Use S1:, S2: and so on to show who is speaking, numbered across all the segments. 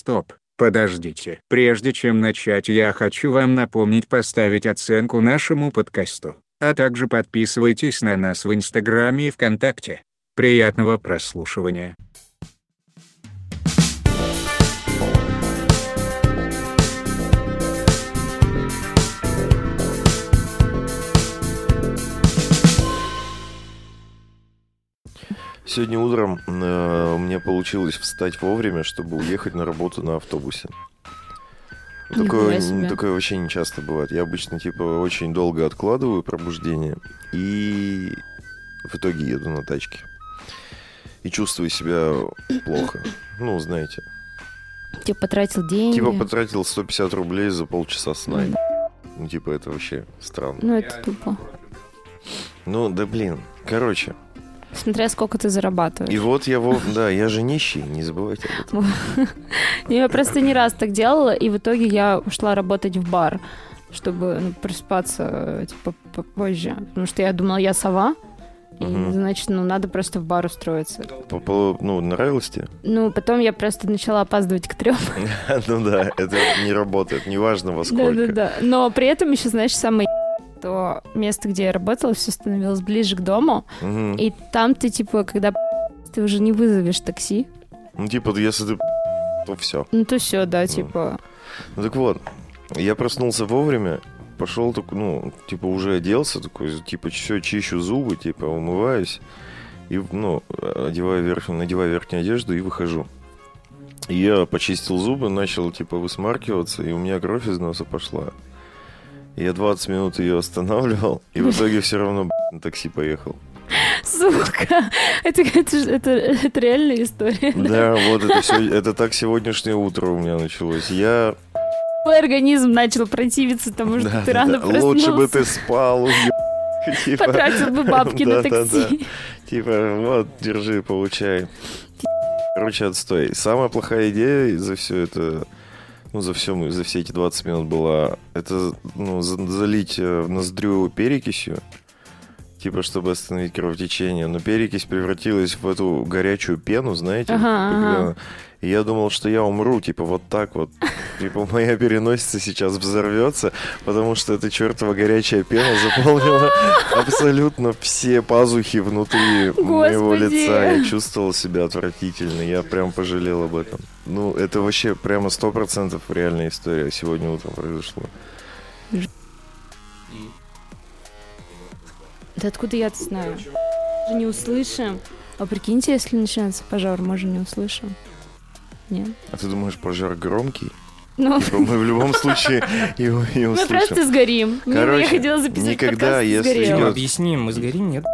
S1: Стоп, подождите. Прежде чем начать я хочу вам напомнить поставить оценку нашему подкасту, а также подписывайтесь на нас в Инстаграме и ВКонтакте. Приятного прослушивания.
S2: Сегодня утром э, у меня получилось встать вовремя, чтобы уехать на работу на автобусе. Такое, такое вообще не часто бывает. Я обычно, типа, очень долго откладываю пробуждение и в итоге еду на тачке. И чувствую себя плохо. Ну, знаете.
S3: Типа потратил деньги.
S2: Типа потратил 150 рублей за полчаса сна. Ну, типа, это вообще странно.
S3: Ну, это тупо.
S2: Ну, да блин. Короче.
S3: Смотря сколько ты зарабатываешь.
S2: И вот я, во... да, я же нищий, не забывайте об этом.
S3: Я просто не раз так делала, и в итоге я ушла работать в бар, чтобы ну, просыпаться э, типа попозже. Потому что я думала, я сова, и,
S2: Мгм.
S3: значит, ну, надо просто в бар устроиться.
S2: По- по- Ну, нравилось тебе?
S3: Ну, потом я просто начала опаздывать к трем.
S2: Ну да, это не работает, неважно во сколько.
S3: Да-да-да. Но при этом еще, знаешь, самое то место, где я работала, все становилось ближе к дому.
S2: Мгм.
S3: И там ты, типа, когда ты уже не вызовешь такси,
S2: Ну, типа, если ты то все.
S3: ну то все, да, типа.
S2: Ну так вот, я проснулся вовремя, пошел так, ну, типа, уже оделся, такой, типа, все, чищу зубы, типа, умываюсь, и, ну, одеваю верхнюю, надеваю верхнюю одежду и выхожу. И я почистил зубы, начал, типа, высмаркиваться, и у меня кровь из носа пошла. Я 20 минут ее останавливал, и в итоге все равно на такси поехал.
S3: Сука! Это, это, это, это реальная история.
S2: Да, вот это все, это так сегодняшнее утро у меня началось. Я
S3: Твой организм начал противиться тому, что
S2: Да,
S3: ты
S2: да,
S3: рано
S2: да. Лучше бы
S3: проснулся.
S2: ты спал, типа.
S3: Потратил бы бабки на
S2: Да, да,
S3: такси.
S2: Типа, вот, держи, получай. Короче, отстой. Самая плохая идея за все это, ну, за все, за все эти 20 минут была, это, ну, за- залить э, в ноздрю перекисью, типа, чтобы остановить кровотечение. Но перекись превратилась в эту горячую пену, знаете?
S3: Ага,
S2: когда-
S3: ага.
S2: И я думал, что я умру, типа, вот так вот. Типа, моя переносица сейчас взорвется, потому что эта чертова горячая пена заполнила абсолютно все пазухи внутри моего
S3: Господи.
S2: лица. Я чувствовал себя отвратительно. Я прям пожалел об этом. Ну, это вообще прямо сто процентов реальная история. Сегодня утром произошло.
S3: Да откуда я-то знаю? Мы же не услышим. А прикиньте, если начинается пожар, мы же не услышим. Нет?
S2: А ты думаешь, пожар громкий?
S3: Ну,
S2: Типа, мы в любом случае его не
S3: мы
S2: услышим.
S3: просто сгорим.
S2: Короче,
S3: я хотела записать
S2: никогда,
S3: подкаст,
S2: если идет-
S4: Объясним, мы сгорим, нет?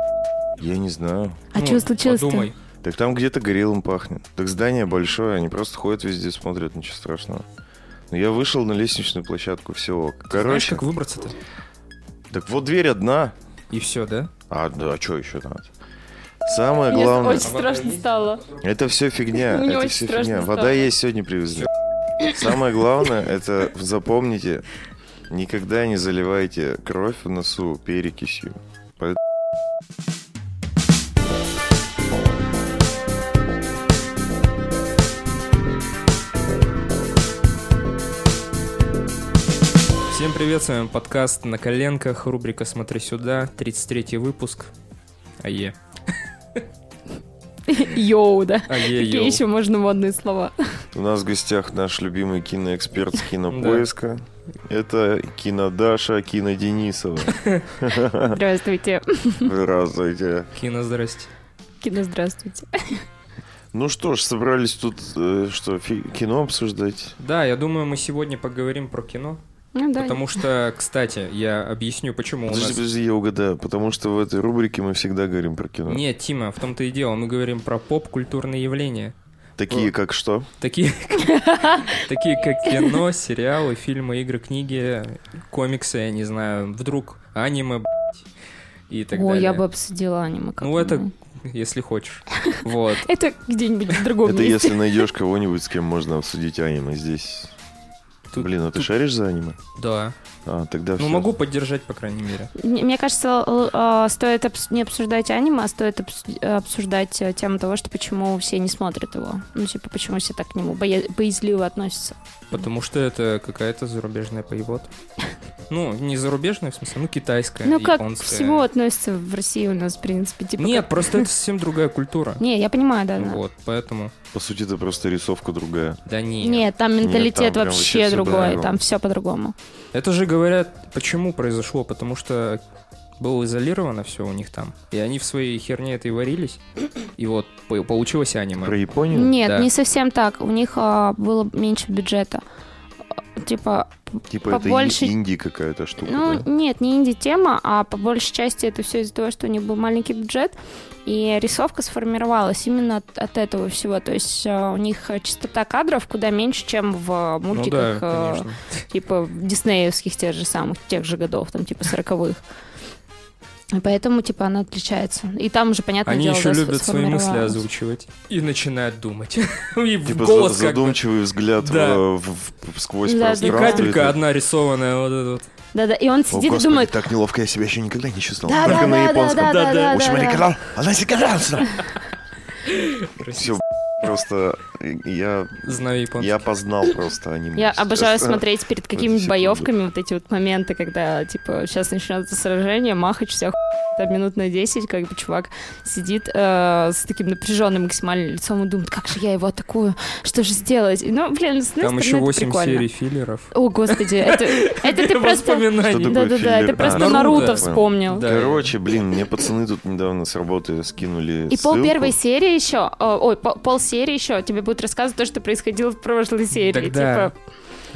S2: Я не знаю.
S3: А
S4: Ну,
S3: что случилось-то?
S4: Подумай.
S2: Так там где-то горелым пахнет. Так здание большое, они просто ходят везде, смотрят, ничего страшного. Но я вышел на лестничную площадку, все.
S4: Знаешь,
S2: Короче,
S4: как выбраться-то?
S2: так вот дверь одна.
S4: И все, да?
S2: А, да, что еще надо? Самое
S3: Мне
S2: главное,
S3: очень страшно стало.
S2: это все фигня,
S3: Мне
S2: это
S3: очень
S2: все
S3: страшно
S2: фигня.
S3: стало.
S2: Вода есть сегодня привезли. Самое главное, это запомните, никогда не заливайте кровь в носу перекисью.
S4: Привет, с вами подкаст «На коленках», рубрика «Смотри сюда», 33 выпуск. Ае.
S3: Йоу, да.
S4: Ае,
S3: Какие
S4: йоу.
S3: еще можно модные слова?
S2: У нас в гостях наш любимый киноэксперт с кинопоиска. Это кинодаша Кино Денисова.
S3: Здравствуйте.
S2: Здравствуйте.
S4: Кино, здрасте.
S3: Кино, здравствуйте.
S2: Ну что ж, собрались тут э, что, кино обсуждать?
S4: Да, я думаю, мы сегодня поговорим про кино.
S3: Ну да.
S4: Потому что, кстати, я объясню, почему у
S2: Подожди,
S4: нас...
S2: подожди, я угадаю. Потому что в этой рубрике мы всегда говорим про кино.
S4: Нет, Тима, в том-то и дело. Мы говорим про поп-культурные явления.
S2: Такие как что?
S4: Такие, такие как кино, сериалы, фильмы, игры, книги, комиксы, я не знаю, вдруг аниме, блядь, и так
S3: О,
S4: далее.
S3: я бы обсудила аниме. как
S4: Ну, это,
S3: оно.
S4: если хочешь. Вот.
S3: Это где-нибудь в другом
S2: Это
S3: месте.
S2: если найдешь кого-нибудь, с кем можно обсудить аниме здесь.
S4: Тут-
S2: Блин, а ты
S4: тут-
S2: шаришь за аниме?
S4: Да.
S2: А, тогда
S4: Ну,
S2: всё.
S4: могу поддержать, по крайней мере.
S3: Мне кажется, э, стоит не обсуждать аниме, а стоит обс- обсуждать э, тему того, что почему все не смотрят его. Ну, типа, почему все так к нему боя- боязливо относятся.
S4: Потому что это какая-то зарубежная поебота. Ну, не зарубежная, в смысле, ну, китайская,
S3: Ну, как
S4: японская.
S3: всего относится в России у нас, в принципе. Типа,
S4: Нет,
S3: как-
S4: просто это совсем другая культура.
S3: Не, я понимаю, да, да.
S4: Вот, поэтому...
S2: По сути, это просто рисовка другая.
S4: Да нет.
S3: Нет, там менталитет вообще другой, там все по-другому.
S4: Это же говорят, почему произошло, потому что было изолировано все у них там. И они в своей херне этой варились. И вот по- получилось
S2: Про
S4: аниме.
S2: Японию?
S3: Нет,
S4: Да.
S3: не совсем так. У них а, было меньше бюджета. Типа,
S2: Типа
S3: по
S2: это инди какая-то штука,
S3: ну,
S2: да?
S3: нет, не инди-тема, а по большей части это все из-за того, что у них был маленький бюджет, и рисовка сформировалась именно от, от этого всего. То есть а, у них частота кадров куда меньше, чем в а,
S4: Ну да,
S3: мультиках,
S4: конечно.
S3: типа диснеевских тех же самых, тех же годов, там типа сороковых. И поэтому, типа, она отличается. И там уже, понятно,
S4: Они
S3: дело,
S4: еще
S3: да,
S4: любят свои мысли озвучивать. И начинают думать. И
S2: Типа
S4: голос
S2: за-
S4: как бы.
S2: задумчивый взгляд
S4: Да.
S2: в- в- сквозь
S3: Да, да.
S4: И
S2: пространство.
S4: капелька
S2: это-
S4: одна рисованная, вот эта вот.
S3: Да-да, и он
S2: О,
S3: сидит и
S2: господи,
S3: думает,
S2: так неловко я себя еще никогда не чувствовал.
S3: да,
S2: Только
S3: да,
S2: на
S3: да, да,
S2: японском.
S3: да, да, да,
S2: Очень
S3: да, да.
S2: канал, она сыгрался.
S4: Расист.
S2: Все, просто я,
S4: Знаю японский.
S2: я познал просто аниме.
S3: Я обожаю
S2: Сейчас,
S3: смотреть перед какими-нибудь боевками вот эти вот моменты, когда, типа, сейчас начнется сражение, махач вся там минут на 10, как бы чувак сидит э, с таким напряженным максимально лицом и думает, как же я его атакую, что же сделать? И, Ну, блин, с
S4: Там еще
S3: это
S4: 8
S3: прикольно.
S4: серий филлеров.
S3: О, господи, это, это ты просто... Да-да-да, ты
S2: А,
S3: просто
S4: Наруто.
S3: Вспомнил.
S2: Короче, блин, мне пацаны тут недавно с работы скинули
S3: И пол первой серии еще, ой, пол серии еще тебе будет рассказывать то, что происходило в прошлой серии.
S4: Тогда-
S3: Типа,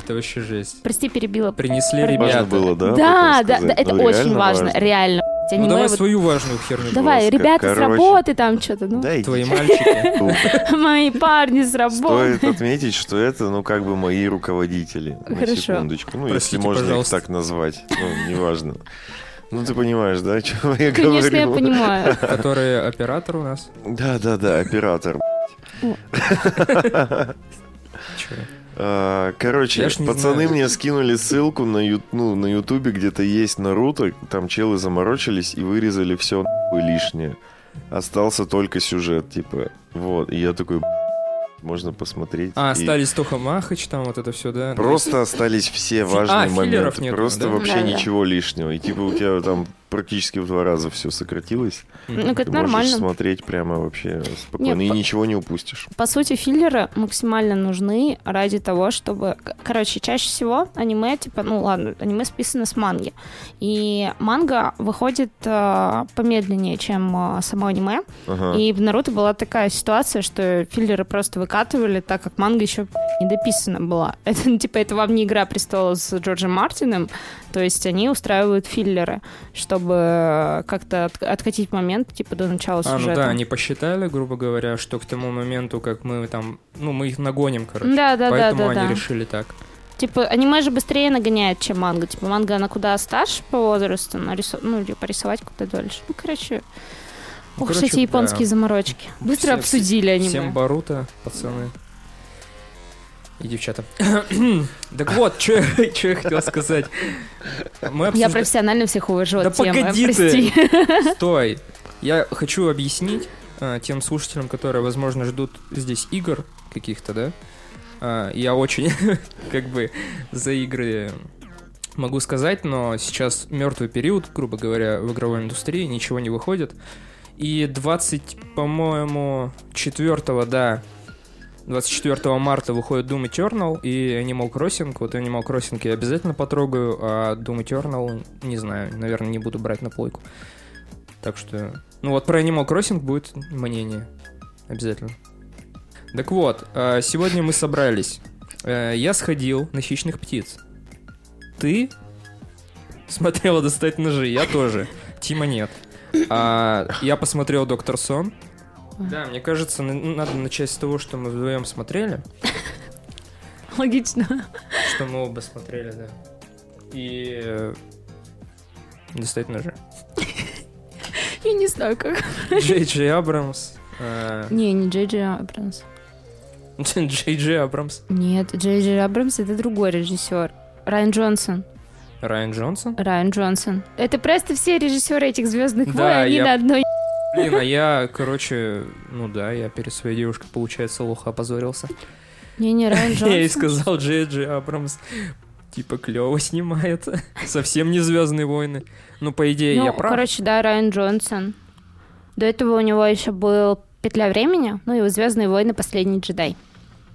S4: Это вообще жесть.
S3: прости, перебила.
S4: Принесли
S2: Важно
S4: ребята.
S2: было, да?
S3: Да, да, да, это
S2: Ну,
S3: очень
S2: реально
S3: важно, реально.
S4: Ну
S3: Аниме
S4: давай
S3: вот-
S4: свою важную херню.
S3: Давай,
S2: жестко.
S3: ребята с
S2: Короче.
S3: работы там что-то, ну.
S2: Да,
S4: Твои мальчики.
S3: Мои парни с работы.
S2: Стоит отметить, что это, ну, как бы мои руководители. На
S3: Хорошо.
S2: секундочку. Ну, если можно их так назвать. Ну, неважно. Ну, ты понимаешь, да, о чем я
S3: Конечно, я
S2: говорю?
S3: понимаю.
S4: Который оператор у нас.
S2: Да, да, да, оператор. А, Короче, пацаны мне скинули ссылку на, ну, на ютубе, где-то есть Наруто, там челы заморочились и вырезали все лишнее. Остался только сюжет, типа, вот. И я такой, «Б***ь, можно посмотреть.
S4: А,
S2: И
S4: остались Тоха Махач, там вот это все, да?
S2: Просто остались все важные
S4: а,
S2: моменты.
S4: нету,
S2: Просто
S4: да?
S2: вообще
S3: Да, да.
S2: ничего лишнего. И типа у тебя там практически в два раза все сократилось.
S3: Ну, это нормально.
S2: смотреть прямо вообще спокойно.
S3: Не,
S2: и ничего не упустишь.
S3: По сути, филлеры максимально нужны ради того, чтобы... Короче, чаще всего аниме, типа, ну ладно, аниме списано с манги. И манга выходит э, помедленнее, чем э, само аниме.
S2: Ага.
S3: И в Наруто была такая ситуация, что филлеры просто выкатывали, так как манга еще не дописана была. Это, ну, типа, это вам не «Игра престолов» с Джорджем Мартином, то есть они устраивают филлеры, чтобы как-то от- откатить момент, типа, до начала
S4: А, ну
S3: сюжета.
S4: да, они посчитали, грубо говоря, что к тому моменту, как мы там, ну, мы их нагоним, короче.
S3: Да, да, да,
S4: Поэтому
S3: да,
S4: они
S3: да.
S4: решили так.
S3: Типа, аниме же быстрее нагоняет, чем манга. Типа, манга, она куда старше по возрасту, но рису... ну, типа, рисовать куда дольше. Ну, короче...
S4: Ну,
S3: Ох,
S4: короче,
S3: эти японские
S4: да.
S3: заморочки. Быстро
S4: Все-
S3: обсудили аниме.
S4: Всем Баруто, пацаны. И девчата. так вот, что я хотел сказать. Мы
S3: Я
S4: обсужда-
S3: профессионально всех увожу
S4: Да
S3: от темы,
S4: погоди ты! Стой. Я хочу объяснить а, тем слушателям, которые, возможно, ждут здесь игр каких-то, да? А, я очень, как бы, за игры могу сказать, но сейчас мертвый период, грубо говоря, в игровой индустрии, ничего не выходит. И 20, по-моему, 4 да, 24 марта выходит Doom Eternal и Animal Crossing. Вот Animal Crossing я обязательно потрогаю, а Doom Eternal, не знаю, наверное, не буду брать на плойку. Так что... Ну вот про Animal Crossing будет мнение. Обязательно. Так вот, а, сегодня мы собрались. Э, Я сходил на хищных птиц. Ты смотрела достать ножи, я тоже. Тима нет. А, я посмотрел Доктор Сон. Да, мне кажется, на- надо начать с того, что мы вдвоем смотрели.
S3: Логично.
S4: Что мы оба смотрели, да. И э, достать ножи.
S3: Я не знаю, как.
S4: Джей Джей Абрамс. э,
S3: Не, не Джей Джей Абрамс.
S4: Джей Джей Абрамс.
S3: Нет, Джей Джей Абрамс это другой режиссер. Райан Джонсон.
S4: Райан Джонсон?
S3: Райан Джонсон. Это просто все режиссеры этих звездных войн, они на одной
S4: Блин, а я, короче, ну да, я перед своей девушкой, получается, лоха опозорился.
S3: Не-не, Райан Джонсон.
S4: Я ей сказал, Джей Джей Абрамс, типа, клево снимает. Совсем не Звездные войны. Ну, по идее,
S3: Ну,
S4: я прав.
S3: короче, да, Райан Джонсон. До этого у него еще был «Петля времени», ну и «Звездные войны. Последний джедай».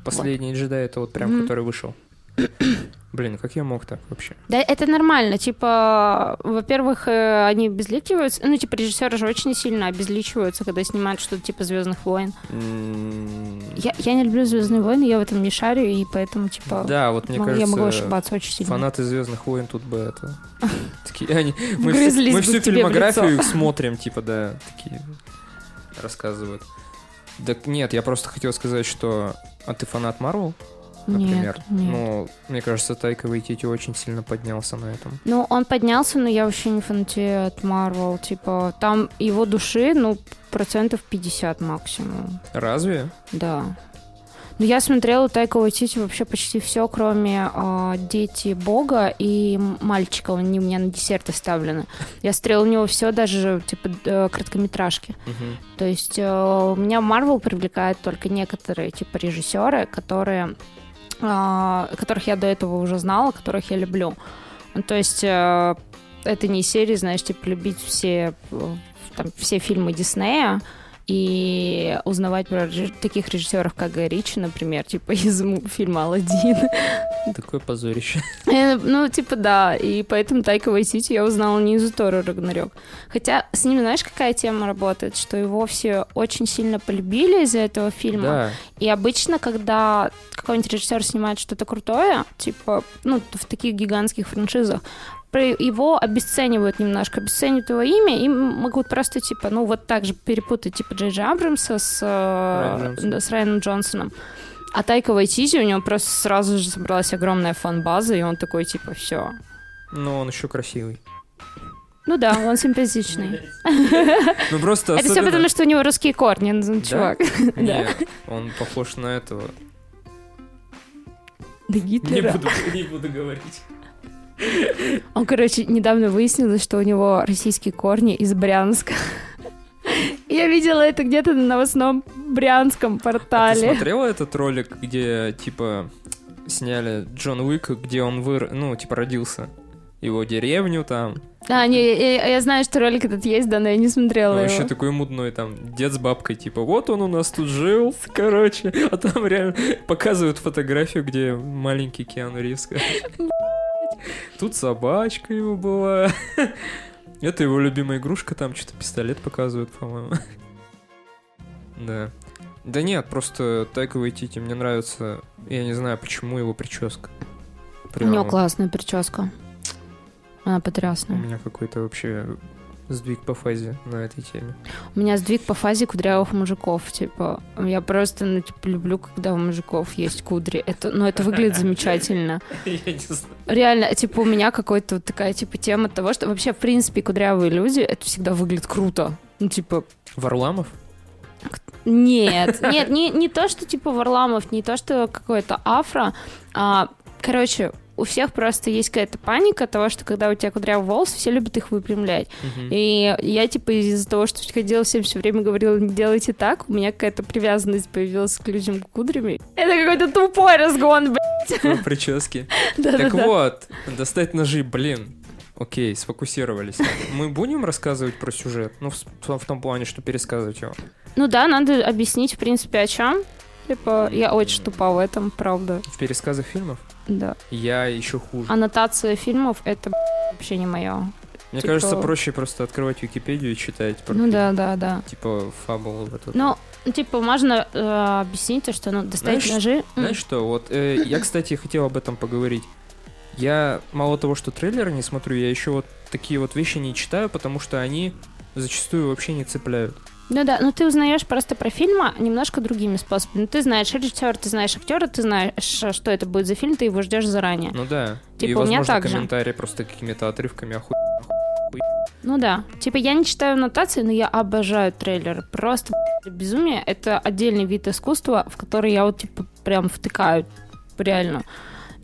S4: Последний джедай это вот прям,
S3: Мгм.
S4: который вышел. Блин, как я мог так вообще?
S3: Да, это нормально. Типа, во-первых, э, они обезличиваются. Ну, типа, режиссеры же очень сильно обезличиваются, когда снимают что-то типа Звездных войн.
S4: М,
S3: Я, я не люблю Звездные войны, я в этом не шарю, и поэтому, типа,
S4: Да, вот мне
S3: могу- я могу
S4: кажется,
S3: ошибаться очень сильно.
S4: фанаты Звездных войн тут бы это. Такие, они, мы, всю- фильмографию их смотрим, типа, да, такие рассказывают. Так нет, я просто хотел сказать, что. А ты фанат Марвел, например?
S3: Нет, нет.
S4: Ну, мне кажется, Тайка Вайтити очень сильно поднялся на этом.
S3: Ну, он поднялся, но я вообще не фанатею от Марвел. Типа, там его души, ну, процентов 50 максимум.
S4: Разве?
S3: Да. Ну, я смотрела Тайка Вайтити вообще почти все, кроме а, «Дети Бога» и «Мальчика». Они у меня на десерт оставлены. Я смотрела у него все, даже, типа, э, короткометражки.
S4: Мгм.
S3: То есть э, меня Марвел привлекает только некоторые, типа, режиссеры, которые, которых я до этого уже знала, которых я люблю. Ну, то есть э, это не серия, знаешь, типа, любить все, э, там, все фильмы Диснея, и узнавать про таких режиссеров, как Ричи, например, типа из фильма «Аладдин».
S4: Такое позорище.
S3: Э, Ну, типа, да. И поэтому Тайка Вайтити я узнала не из-за Тора Рагнарёк. Хотя с ним, знаешь, какая тема работает? Что его все очень сильно полюбили из-за этого фильма.
S4: Да.
S3: И обычно, когда какой-нибудь режиссер снимает что-то крутое, типа, ну, в таких гигантских франшизах, его обесценивают немножко, обесценивают его имя и могут просто, типа, ну, вот так же перепутать, типа, Джей Джей Абрамса с, э, да, с Райаном Джонсоном. А Тайка Вайтити, у него просто сразу же собралась огромная фан-база, и он такой, типа, все.
S4: Но он еще красивый.
S3: Ну да, он симпатичный.
S4: Ну просто
S3: Это все потому, что у него русские корни, ну, чувак.
S4: Нет, он похож на этого.
S3: Да Гитлера.
S4: не буду говорить.
S3: Он, короче, недавно выяснилось, что у него российские корни из Брянска. Я видела это где-то на новостном брянском
S4: А ты
S3: портале.
S4: смотрела этот ролик, где, типа, сняли Джон Уик, где он выр... ну, типа, родился? Его деревню там.
S3: А, не, я, я знаю, что ролик этот есть, да, но я не смотрела
S4: Он
S3: его.
S4: вообще такой мудной, там, дед с бабкой, типа, вот он у нас тут жил, короче. А там реально показывают фотографию, где маленький Киану Ривз. Тут собачка его была. Это его любимая игрушка, там что-то пистолет показывают, по-моему. Да. Да нет, просто Тайка Вайтити мне нравится, я не знаю, почему его прическа.
S3: У него классная прическа. Она
S4: У
S3: потрясная.
S4: меня какой-то вообще сдвиг по фазе на этой теме.
S3: У меня сдвиг по фазе кудрявых мужиков, типа, я просто, ну, типа, люблю, когда у мужиков есть кудри. Это, ну, это выглядит замечательно.
S4: Я не знаю.
S3: Реально, типа, у меня какой-то вот такая, типа, тема того, что вообще, в принципе, кудрявые люди, это всегда выглядит круто. Ну, типа,
S4: Варламов?
S3: Нет, нет, не, не то, что типа Варламов, не то, что какой-то афро. А, короче, у всех просто есть какая-то паника того, что когда у тебя кудрявый волос, все любят их выпрямлять.
S4: Мгм.
S3: И я, типа, из-за того, что ходила всем все время говорила, не делайте так, у меня какая-то привязанность появилась к людям кудрями. Это какой-то тупой разгон, блядь. Да-да-да.
S4: Так вот, достать ножи, блин. Окей, сфокусировались. Мы будем рассказывать про сюжет? Ну, в, в том плане, что пересказывать его.
S3: Ну да, надо объяснить, в принципе, о чем. Типа, я очень тупа в этом, правда.
S4: В пересказах фильмов
S3: Да.
S4: я еще хуже.
S3: Аннотация фильмов — это вообще не мое.
S4: Мне
S3: типа-
S4: кажется, проще просто открывать Википедию и читать. про
S3: Ну да, да, да.
S4: Типа фабулу в эту.
S3: Ну, типа, можно э, объяснить то, что ну, достать
S4: Знаешь,
S3: ножи.
S4: Знаешь что, вот э, я, кстати, хотел об этом поговорить. Я мало того, что трейлеры не смотрю, я еще вот такие вот вещи не читаю, потому что они зачастую вообще не цепляют.
S3: Ну да, ну ты узнаешь просто про фильм немножко другими способами. Ну, ты знаешь режиссера, ты знаешь актера, ты знаешь, что это будет за фильм, ты его ждешь заранее.
S4: Ну да.
S3: Типа,
S4: и,
S3: у меня
S4: возможно,
S3: так же.
S4: комментарии просто какими-то отрывками оху...
S3: Ну да. Типа, я не читаю нотации, но я обожаю трейлеры. Просто безумие. Это отдельный вид искусства, в который я вот, типа, прям втыкают, реально.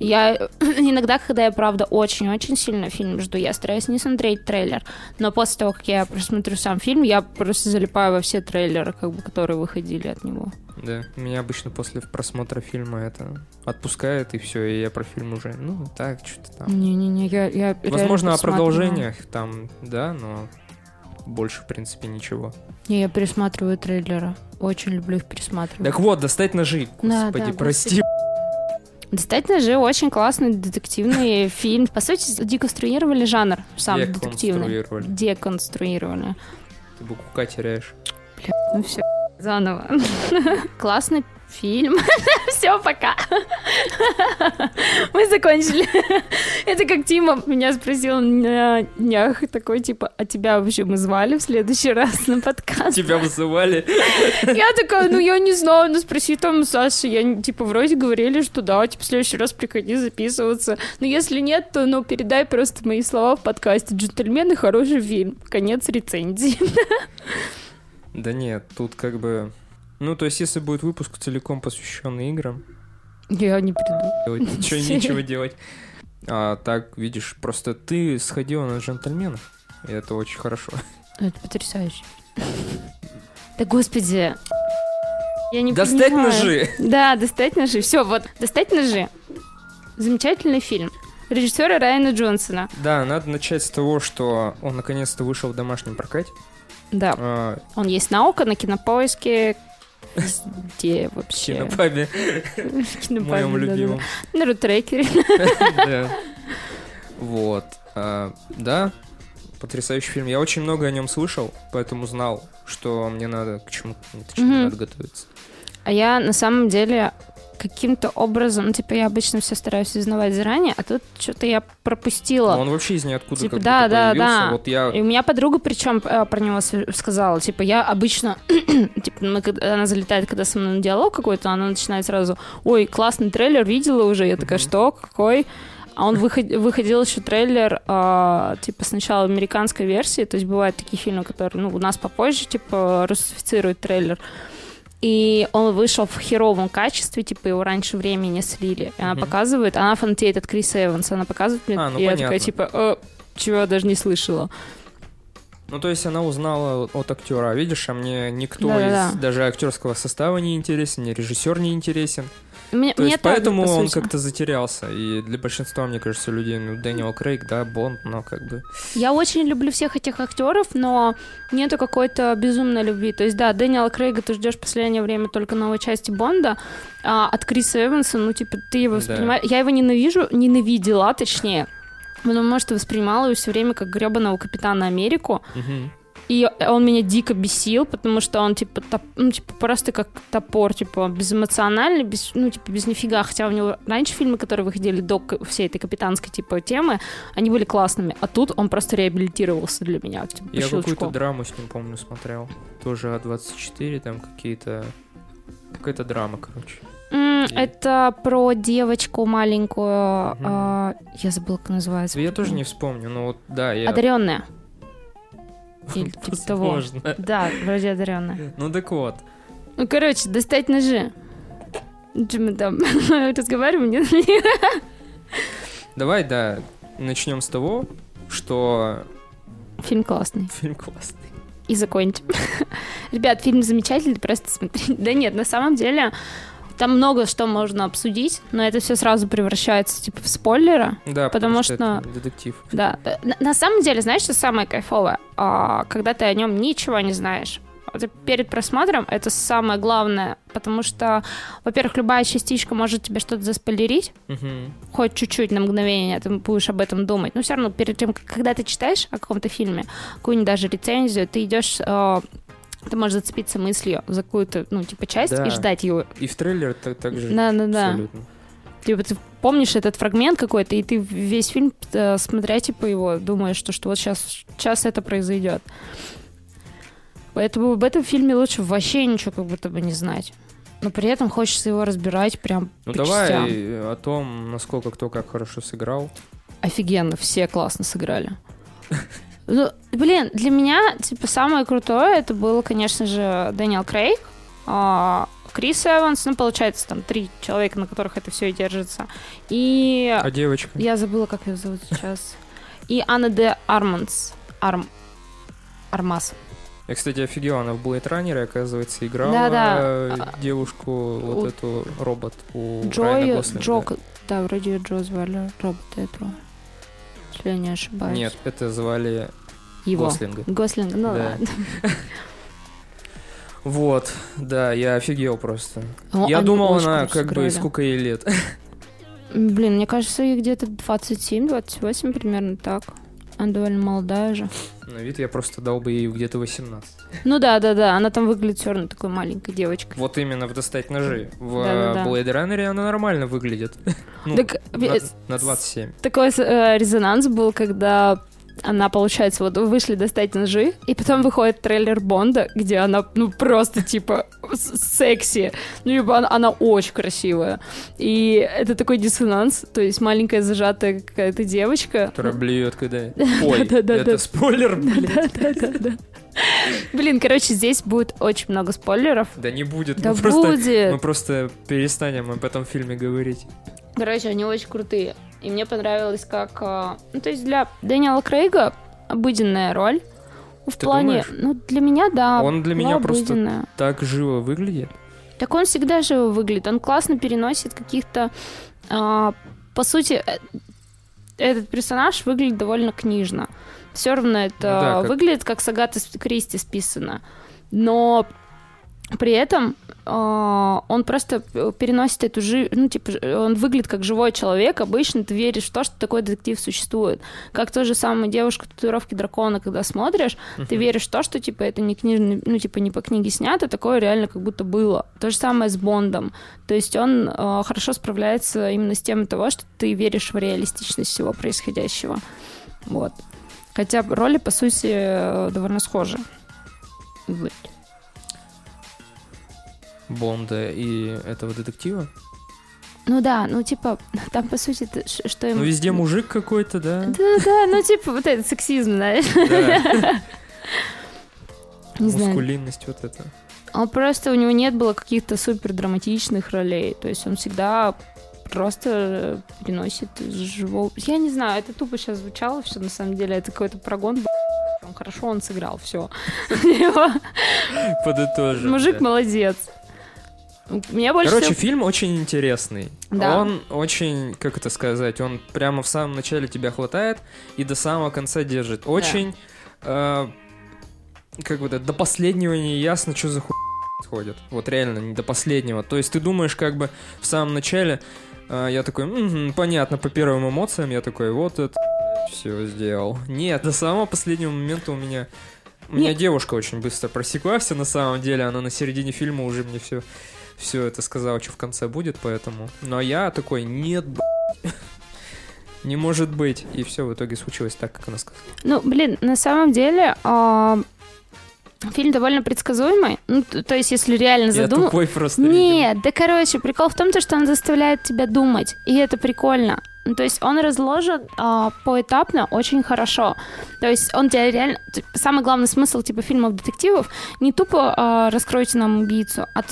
S3: Я иногда, когда я, правда, очень-очень сильно фильм жду, я стараюсь не смотреть трейлер, но после того, как я просмотрю сам фильм, я просто залипаю во все трейлеры, как бы, которые выходили от него.
S4: Да, меня обычно после просмотра фильма это отпускает, и все, и я про фильм уже, ну, так, что-то там.
S3: Не-не-не, я, я
S4: Возможно, о продолжениях там, да, но больше, в принципе, ничего.
S3: Не, я пересматриваю трейлеры. Очень люблю их пересматривать.
S4: Так вот, достать ножи.
S3: Да,
S4: Господи,
S3: да,
S4: прости.
S3: Достаточно же очень классный детективный фильм. По сути, деконструировали жанр сам детективный.
S4: Деконструировали. Ты букву К теряешь.
S3: Ну все, заново. Классный фильм. Все, пока. Мы закончили. Это как Тима меня спросил на днях, такой, типа, а тебя вообще мы звали в следующий раз на подкаст?
S4: Тебя вызывали.
S3: Я такая, ну я не знаю, ну спроси там Саши. Я, типа, вроде говорили, что да, типа, в следующий раз приходи записываться. Но если нет, то, ну, передай просто мои слова в подкасте. «Джентльмены» — хороший фильм. Конец рецензии.
S4: Да нет, тут как бы... Ну, то есть, если будет выпуск целиком посвященный играм,
S3: Я не приду.
S4: ничего, нечего делать. А так, видишь, просто ты сходила на джентльменов, и это очень хорошо.
S3: Это потрясающе. Да господи. Я не
S4: Достать
S3: понимаю.
S4: ножи!
S3: Да, достать ножи. Все, вот, достать ножи. Замечательный фильм. Режиссера Райана Джонсона.
S4: Да, надо начать с того, что он наконец-то вышел в домашнем прокате.
S3: Да,
S4: А,
S3: он есть наука на кинопоиске. Где вообще?
S4: Кинопабе,
S3: Кинопабе,
S4: моем любимом.
S3: На рутрекере.
S4: Вот. А, Да, потрясающий фильм. Я очень много о нем слышал, поэтому знал, что мне надо к чему точнее,
S3: Мгм.
S4: надо готовиться.
S3: А я на самом деле каким-то образом, ну, типа, я обычно все стараюсь узнавать заранее, а тут что-то я пропустила.
S4: Но он вообще из ниоткуда
S3: Типа,
S4: как
S3: да, да,
S4: появился.
S3: да.
S4: Вот я...
S3: И у меня подруга, причем про него сказала, типа, я обычно, типа, мы, она залетает, когда со мной на диалог какой-то, она начинает сразу, ой, классный трейлер, видела уже? Я такая, что, какой? А он выход- выходил еще трейлер, а, типа, сначала американской версии, то есть бывают такие фильмы, которые, ну, у нас попозже, типа, русифицируют трейлер. И он вышел в херовом качестве, типа его раньше времени слили. И она
S4: Мгм.
S3: показывает, она фанатеет от Криса Эванса, она показывает мне,
S4: А, ну
S3: и я такая,
S4: понятно.
S3: типа, «Э, чего я даже не слышала.
S4: Ну, то есть она узнала от актера. А видишь, а мне никто
S3: Да-да-да.
S4: из даже актерского состава не интересен, ни режиссер не интересен.
S3: Мне,
S4: То
S3: мне
S4: есть поэтому
S3: по
S4: он как-то затерялся. И для большинства, мне кажется, людей, ну, Дэниел Крейг, да, Бонд, но как бы...
S3: Я очень люблю всех этих актеров, но нету какой-то безумной любви. То есть, да, Дэниела Крейга ты ждешь в последнее время только новой части Бонда, а от Криса Эванса, ну, типа, ты его
S4: Да.
S3: воспринимаешь... Я его ненавижу, ненавидела, точнее, потому что воспринимала его все время как гребаного капитана Америку,
S4: Мгм.
S3: И он меня дико бесил, потому что он, типа, топ- ну, типа просто как топор, типа, безэмоциональный, без, ну, типа, без нифига. Хотя у него раньше фильмы, которые выходили до всей этой капитанской, типа, темы, они были классными. А тут он просто реабилитировался для меня, типа,
S4: Я какую-то драму с ним, помню, смотрел. Тоже А24, там какие-то... Какая-то драма, короче. И-
S3: Это про девочку маленькую,
S4: Мгм.
S3: а, я забыла, как называется.
S4: Я тоже не вспомню, но вот, да, я...
S3: Одаренная. Или типа того. Да, вроде одаренная.
S4: Ну так вот.
S3: Ну, короче, достать ножи. Что мы там разговариваем? Нет?
S4: Давай, да, начнем с того, что
S3: Фильм классный.
S4: фильм классный.
S3: И закончим. Ребят, фильм замечательный, просто смотрите. Да нет, на самом деле, там много что можно обсудить, но это все сразу превращается, типа, в спойлеры.
S4: Да,
S3: Потому
S4: что...
S3: что-
S4: это детектив.
S3: Да. На, на самом деле, знаешь, что самое кайфовое? А, когда ты о нем ничего не знаешь. Перед просмотром это самое главное, потому что, во-первых, любая частичка может тебе что-то заспойлерить,
S4: Мгм.
S3: хоть чуть-чуть на мгновение ты будешь об этом думать. Но все равно перед тем, когда ты читаешь о каком-то фильме, какую-нибудь даже рецензию, ты идешь, э, ты можешь зацепиться мыслью за какую-то, ну, типа, часть
S4: Да.
S3: и ждать ее.
S4: И в трейлере так, так же
S3: Да-да-да.
S4: абсолютно.
S3: Типа, ты помнишь этот фрагмент какой-то, и ты весь фильм, э, смотря, типа, его, думаешь, что, что вот сейчас, сейчас это произойдет. Поэтому об этом фильме лучше вообще ничего как будто бы не знать. Но при этом хочется его разбирать прям
S4: Ну
S3: по
S4: давай
S3: частям.
S4: о том, насколько кто как хорошо сыграл.
S3: Офигенно, все классно сыграли. Ну, блин, для меня, типа, самое крутое, это было, конечно же, Дэниел Крейг. а, Крис Эванс, ну, получается, там три человека, на которых это все и держится. И
S4: А девочка?
S3: я забыла, как ее зовут сейчас. И Анна де Арманс. Арм... Армас.
S4: Я, кстати, офигел, она в Blade Runner, оказывается, играла
S3: Да-да.
S4: э, девушку,
S3: У-
S4: вот эту робот у
S3: Джой,
S4: Гослинга.
S3: Джо, да, вроде её Джо звали, робота этого. Если я не ошибаюсь.
S4: Нет, это звали
S3: его.
S4: Гослинга.
S3: Гослинг, ну
S4: Да.
S3: ладно.
S4: Вот, да, я офигел просто.
S3: Ну,
S4: я думал, она как бы сколько ей лет.
S3: Блин, мне кажется, ей где-то 27-28 примерно так. Она довольно молодая же.
S4: На вид я просто дал бы ей где-то 18.
S3: Ну да, да, да, она там выглядит все равно такой маленькой девочкой.
S4: Вот именно в «Достать ножи». В
S3: Да-да-да.
S4: Blade Runner она нормально выглядит. Ну,
S3: Так,
S4: на,
S3: э,
S4: на 27.
S3: Такой э, резонанс был, когда она, получается, вот вышли достать ножи, и потом выходит трейлер Бонда, где она, ну, просто, типа, секси. Ну, либо она, она очень красивая. И это такой диссонанс, то есть маленькая зажатая какая-то девочка.
S4: Которая блюет, когда... Ой, это спойлер, блин.
S3: Блин, короче, здесь будет очень много спойлеров.
S4: Да не будет.
S3: Да
S4: мы просто,
S3: будет.
S4: мы просто перестанем об этом фильме говорить.
S3: Короче, они очень крутые. И мне понравилось, как... а, Ну, то есть для Дэниела Крейга обыденная роль. В
S4: Ты
S3: плане...
S4: думаешь?
S3: Ну, для меня, да.
S4: Он для меня просто-
S3: обыденная.
S4: Так живо выглядит.
S3: Так он всегда живо выглядит. Он классно переносит каких-то... а, по сути, э, этот персонаж выглядит довольно книжно. Все равно это
S4: Ну да, как-
S3: выглядит как с Агаты Кристи списано. Но при этом а, он просто переносит эту жизнь, ну, типа, он выглядит как живой человек, обычно ты веришь в то, что такой детектив существует. Как то же самое девушка татуировки дракона, когда смотришь, ты веришь в то, что, типа, это не книжный, ну, типа, не по книге снято, такое реально как будто было. То же самое с Бондом. То есть он а, хорошо справляется именно с темой того, что ты веришь в реалистичность всего происходящего. Вот. Хотя роли, по сути, э, довольно схожи. Вот.
S4: Бонда и этого детектива.
S3: Ну да, ну типа, там по сути, что им...
S4: Ну, везде мужик какой-то, да?
S3: Да-да, ну типа вот этот сексизм, знаешь.
S4: Да.
S3: Не знаю.
S4: Мускулинность вот это.
S3: Он просто, у него нет было каких-то супер драматичных ролей. То есть он всегда просто переносит живого... Я не знаю, это тупо сейчас звучало все, на самом деле. Это какой-то прогон. Он хорошо, он сыграл, все.
S4: Подытожим.
S3: Мужик молодец. Мне больше
S4: Короче,
S3: всего-
S4: фильм очень интересный.
S3: Да.
S4: Он очень, как это сказать, он прямо в самом начале тебя хватает и до самого конца держит. Очень, э, как бы это, до последнего не ясно, что за хуй происходит. Вот реально, не до последнего. То есть ты думаешь, как бы в самом начале, э, я такой, «Мгм, понятно, по первым эмоциям, я такой, вот это все сделал. Нет, до самого последнего момента у меня... У меня
S3: Нет.
S4: девушка очень быстро просекла все на самом деле, она на середине фильма уже мне все все это сказала, что в конце будет, поэтому. Но я такой, нет, б***ь, не может быть. И все в итоге случилось так, как она сказала.
S3: Ну, блин, на самом деле, а, фильм довольно предсказуемый. Ну, то есть, если реально
S4: Я тупой просто. видимо.
S3: Нет, да короче, прикол в том, то, что он заставляет тебя думать, и это прикольно. Ну, То есть он разложен а, поэтапно очень хорошо. То есть он тебя реально... Самый главный смысл типа фильмов детективов не тупо а, раскройте нам убийцу, а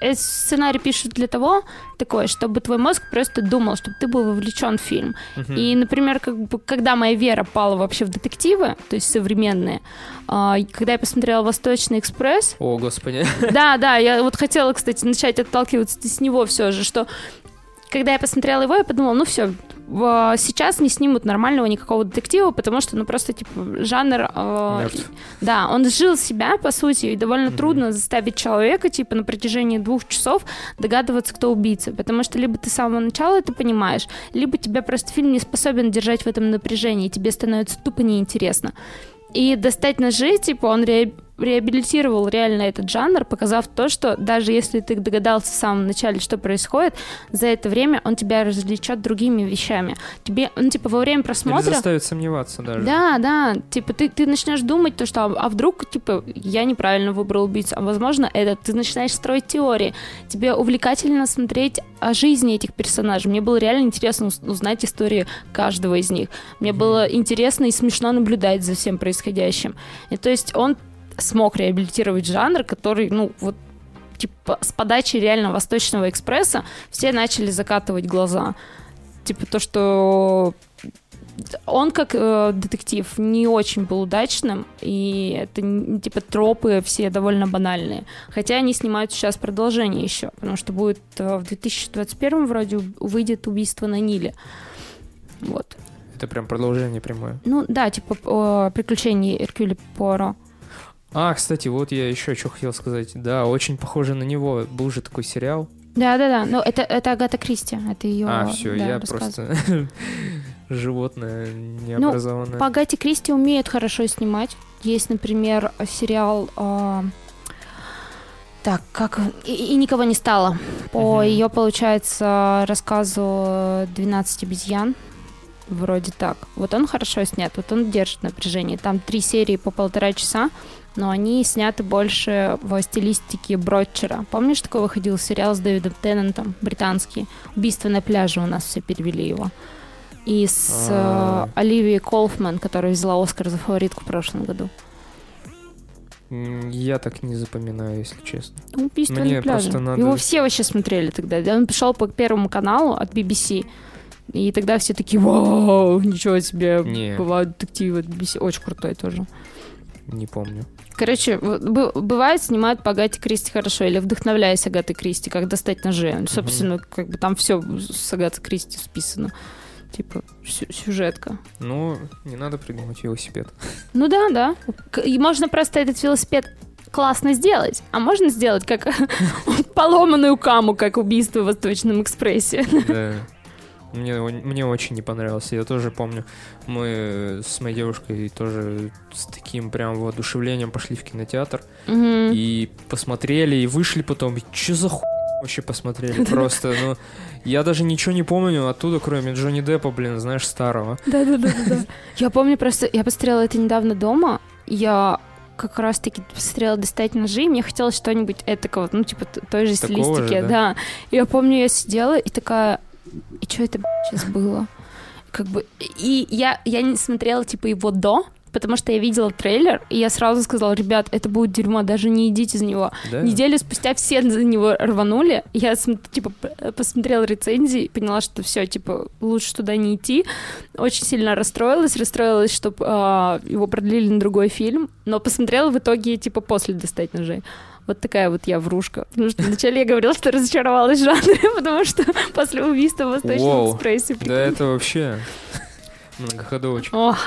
S3: э, сценарий пишут для того такой, чтобы твой мозг просто думал, чтобы ты был вовлечен в фильм.
S4: Мгм.
S3: И, например, как бы, когда моя вера пала вообще в детективы, то есть современные, а, когда я посмотрела «Восточный экспресс»,
S4: О, господи.
S3: да, да, я вот хотела, кстати, начать отталкиваться с него все же, что когда я посмотрела его, я подумала, ну все, сейчас не снимут нормального никакого детектива, потому что, ну просто, типа, жанр... э, да, он сжил себя, по сути, и довольно
S4: Мгм.
S3: трудно заставить человека, типа, на протяжении двух часов догадываться, кто убийца, потому что либо ты с самого начала это понимаешь, либо тебя просто фильм не способен держать в этом напряжении, и тебе становится тупо неинтересно. И достать ножи, типа, он ре- реабилитировал реально этот жанр, показав то, что даже если ты догадался в самом начале, что происходит, за это время он тебя развлечет другими вещами. Тебе, ну, типа, во время
S4: Или
S3: просмотра...
S4: заставит сомневаться даже.
S3: Да, да, типа ты, ты начнешь думать то, что а, а вдруг, типа, я неправильно выбрал убийцу, а возможно это, ты начинаешь строить теории, тебе увлекательно смотреть о жизни этих персонажей, мне было реально интересно уз- узнать истории каждого из них, мне было интересно и смешно наблюдать за всем происходящим, и то есть он смог реабилитировать жанр, который, ну, вот типа, с подачи реально Восточного экспресса все начали закатывать глаза. Типа то, что он как э, детектив не очень был удачным, и это типа тропы все довольно банальные. Хотя они снимают сейчас продолжение еще, потому что будет э, в 2021 вроде выйдет убийство на Ниле. Вот.
S4: Это прям продолжение прямое.
S3: Ну да, типа э, приключения Эркюля Пуаро.
S4: А, кстати, вот я еще что хотел сказать. Да, очень похоже на него. Был же такой сериал.
S3: Да, да, да. Ну, это, это Агата Кристи. Это ее.
S4: а, все,
S3: да,
S4: я
S3: рассказ.
S4: просто животное необразованное.
S3: По Агате Кристи умеют хорошо снимать. Есть, например, сериал... а, Так, как... И, и никого не стало. По ее, получается, рассказу 12 обезьян. Вроде так. Вот он хорошо снят, вот он держит напряжение. Там три серии по полтора часа, но они сняты больше в стилистике Бродчера. Помнишь, такой выходил сериал с Дэвидом Теннантом, британский? «Убийство на пляже» у нас все перевели его. И с
S4: А.
S3: э, Оливией Колфман, которая взяла Оскар за фаворитку в прошлом году.
S4: Я так не запоминаю, если честно.
S3: Убийство
S4: Мне
S3: на пляже.
S4: надо-
S3: Его все вообще смотрели тогда. Да, Он пришел по первому каналу от BBC. И тогда все такие, вау, ничего себе,
S4: Не.
S3: бывают детективы от BBC. Очень крутой тоже.
S4: Не помню.
S3: Короче, бывает, снимают по Агате Кристи хорошо, или вдохновляясь Агатой Кристи, как достать ножи. Собственно, как бы там все с Агатой Кристи списано. Типа, сю- сюжетка.
S4: Ну, не надо придумать велосипед.
S3: Ну да, да. И можно просто этот велосипед классно сделать, а можно сделать как поломанную каму, как убийство в Восточном экспрессе.
S4: Да. Мне, мне очень не понравился. Я тоже помню, мы с моей девушкой тоже с таким прям воодушевлением пошли в кинотеатр
S3: Мгм.
S4: и посмотрели, и вышли потом. Что за хуй вообще посмотрели? Просто, ну, я даже ничего не помню оттуда, кроме Джонни Деппа, блин, знаешь, старого.
S3: Да-да-да. Я помню просто, я посмотрела это недавно дома, я как раз-таки посмотрела «Достать ножи», и мне хотелось что-нибудь этакого, ну, типа, той же
S4: Такого же,
S3: стилистики,
S4: да?
S3: да. И я помню, я сидела и такая, и что это, сейчас было? Как бы, и я, я не смотрела, типа, его до, потому что я видела трейлер, и я сразу сказала, ребят, это будет дерьмо, даже не идите за него.
S4: Да?
S3: Неделю спустя все за него рванули. Я, типа, п- посмотрела рецензии и поняла, что все, типа, лучше туда не идти. Очень сильно расстроилась. Расстроилась, чтобы его продлили на другой фильм. Но посмотрела в итоге, типа, после «Достать ножей». Вот такая вот я врушка. Потому что вначале я говорила, что разочаровалась в жанре, потому что после убийства в Восточном
S4: Воу.
S3: экспрессе...
S4: Да это вообще многоходовочка.
S3: Ох,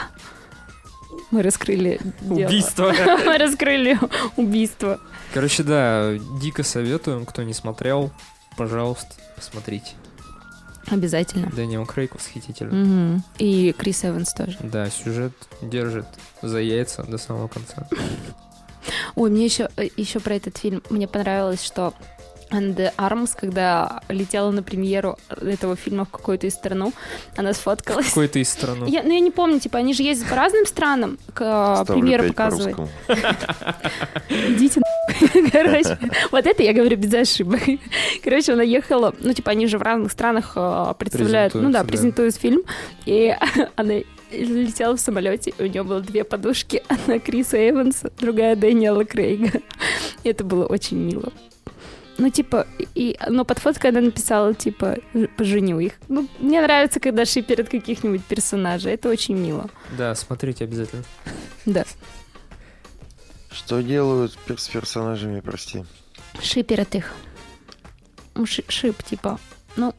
S3: мы раскрыли дело.
S4: Убийство.
S3: Мы раскрыли убийство.
S4: Короче, да, дико советуем, кто не смотрел, пожалуйста, посмотрите.
S3: Обязательно.
S4: Дэниел Крейг восхитительно.
S3: Мгм. И Крис Эванс тоже.
S4: Да, сюжет держит за яйца до самого конца.
S3: Ой, мне еще, еще про этот фильм. Мне понравилось, что Анна де Армс, когда летела на премьеру этого фильма в какую-то из страну, она сфоткалась.
S4: Какой-то из страну.
S3: Я, ну, я не помню, типа, они же ездят по разным странам к а,
S2: Ставлю
S3: премьеру
S2: пять по
S3: показывать.
S2: русскому.
S3: Идите. Короче, вот это я говорю без ошибок. Короче, она ехала, ну, типа, они же в разных странах представляют, ну
S4: да.
S3: презентуют фильм, и она летела в самолете, и у нее было две подушки, одна Криса Эванса, другая Дэниела Крейга. И это было очень мило. Ну, типа, и, но под фоткой она написала, типа, «Ж- поженю их. Ну, мне нравится, когда шиперят каких-нибудь персонажей. Это очень мило.
S4: Да, смотрите обязательно.
S3: Да.
S2: Что делают с персонажами, прости?
S3: Шиперят их. Ши- Шип, типа. Ну,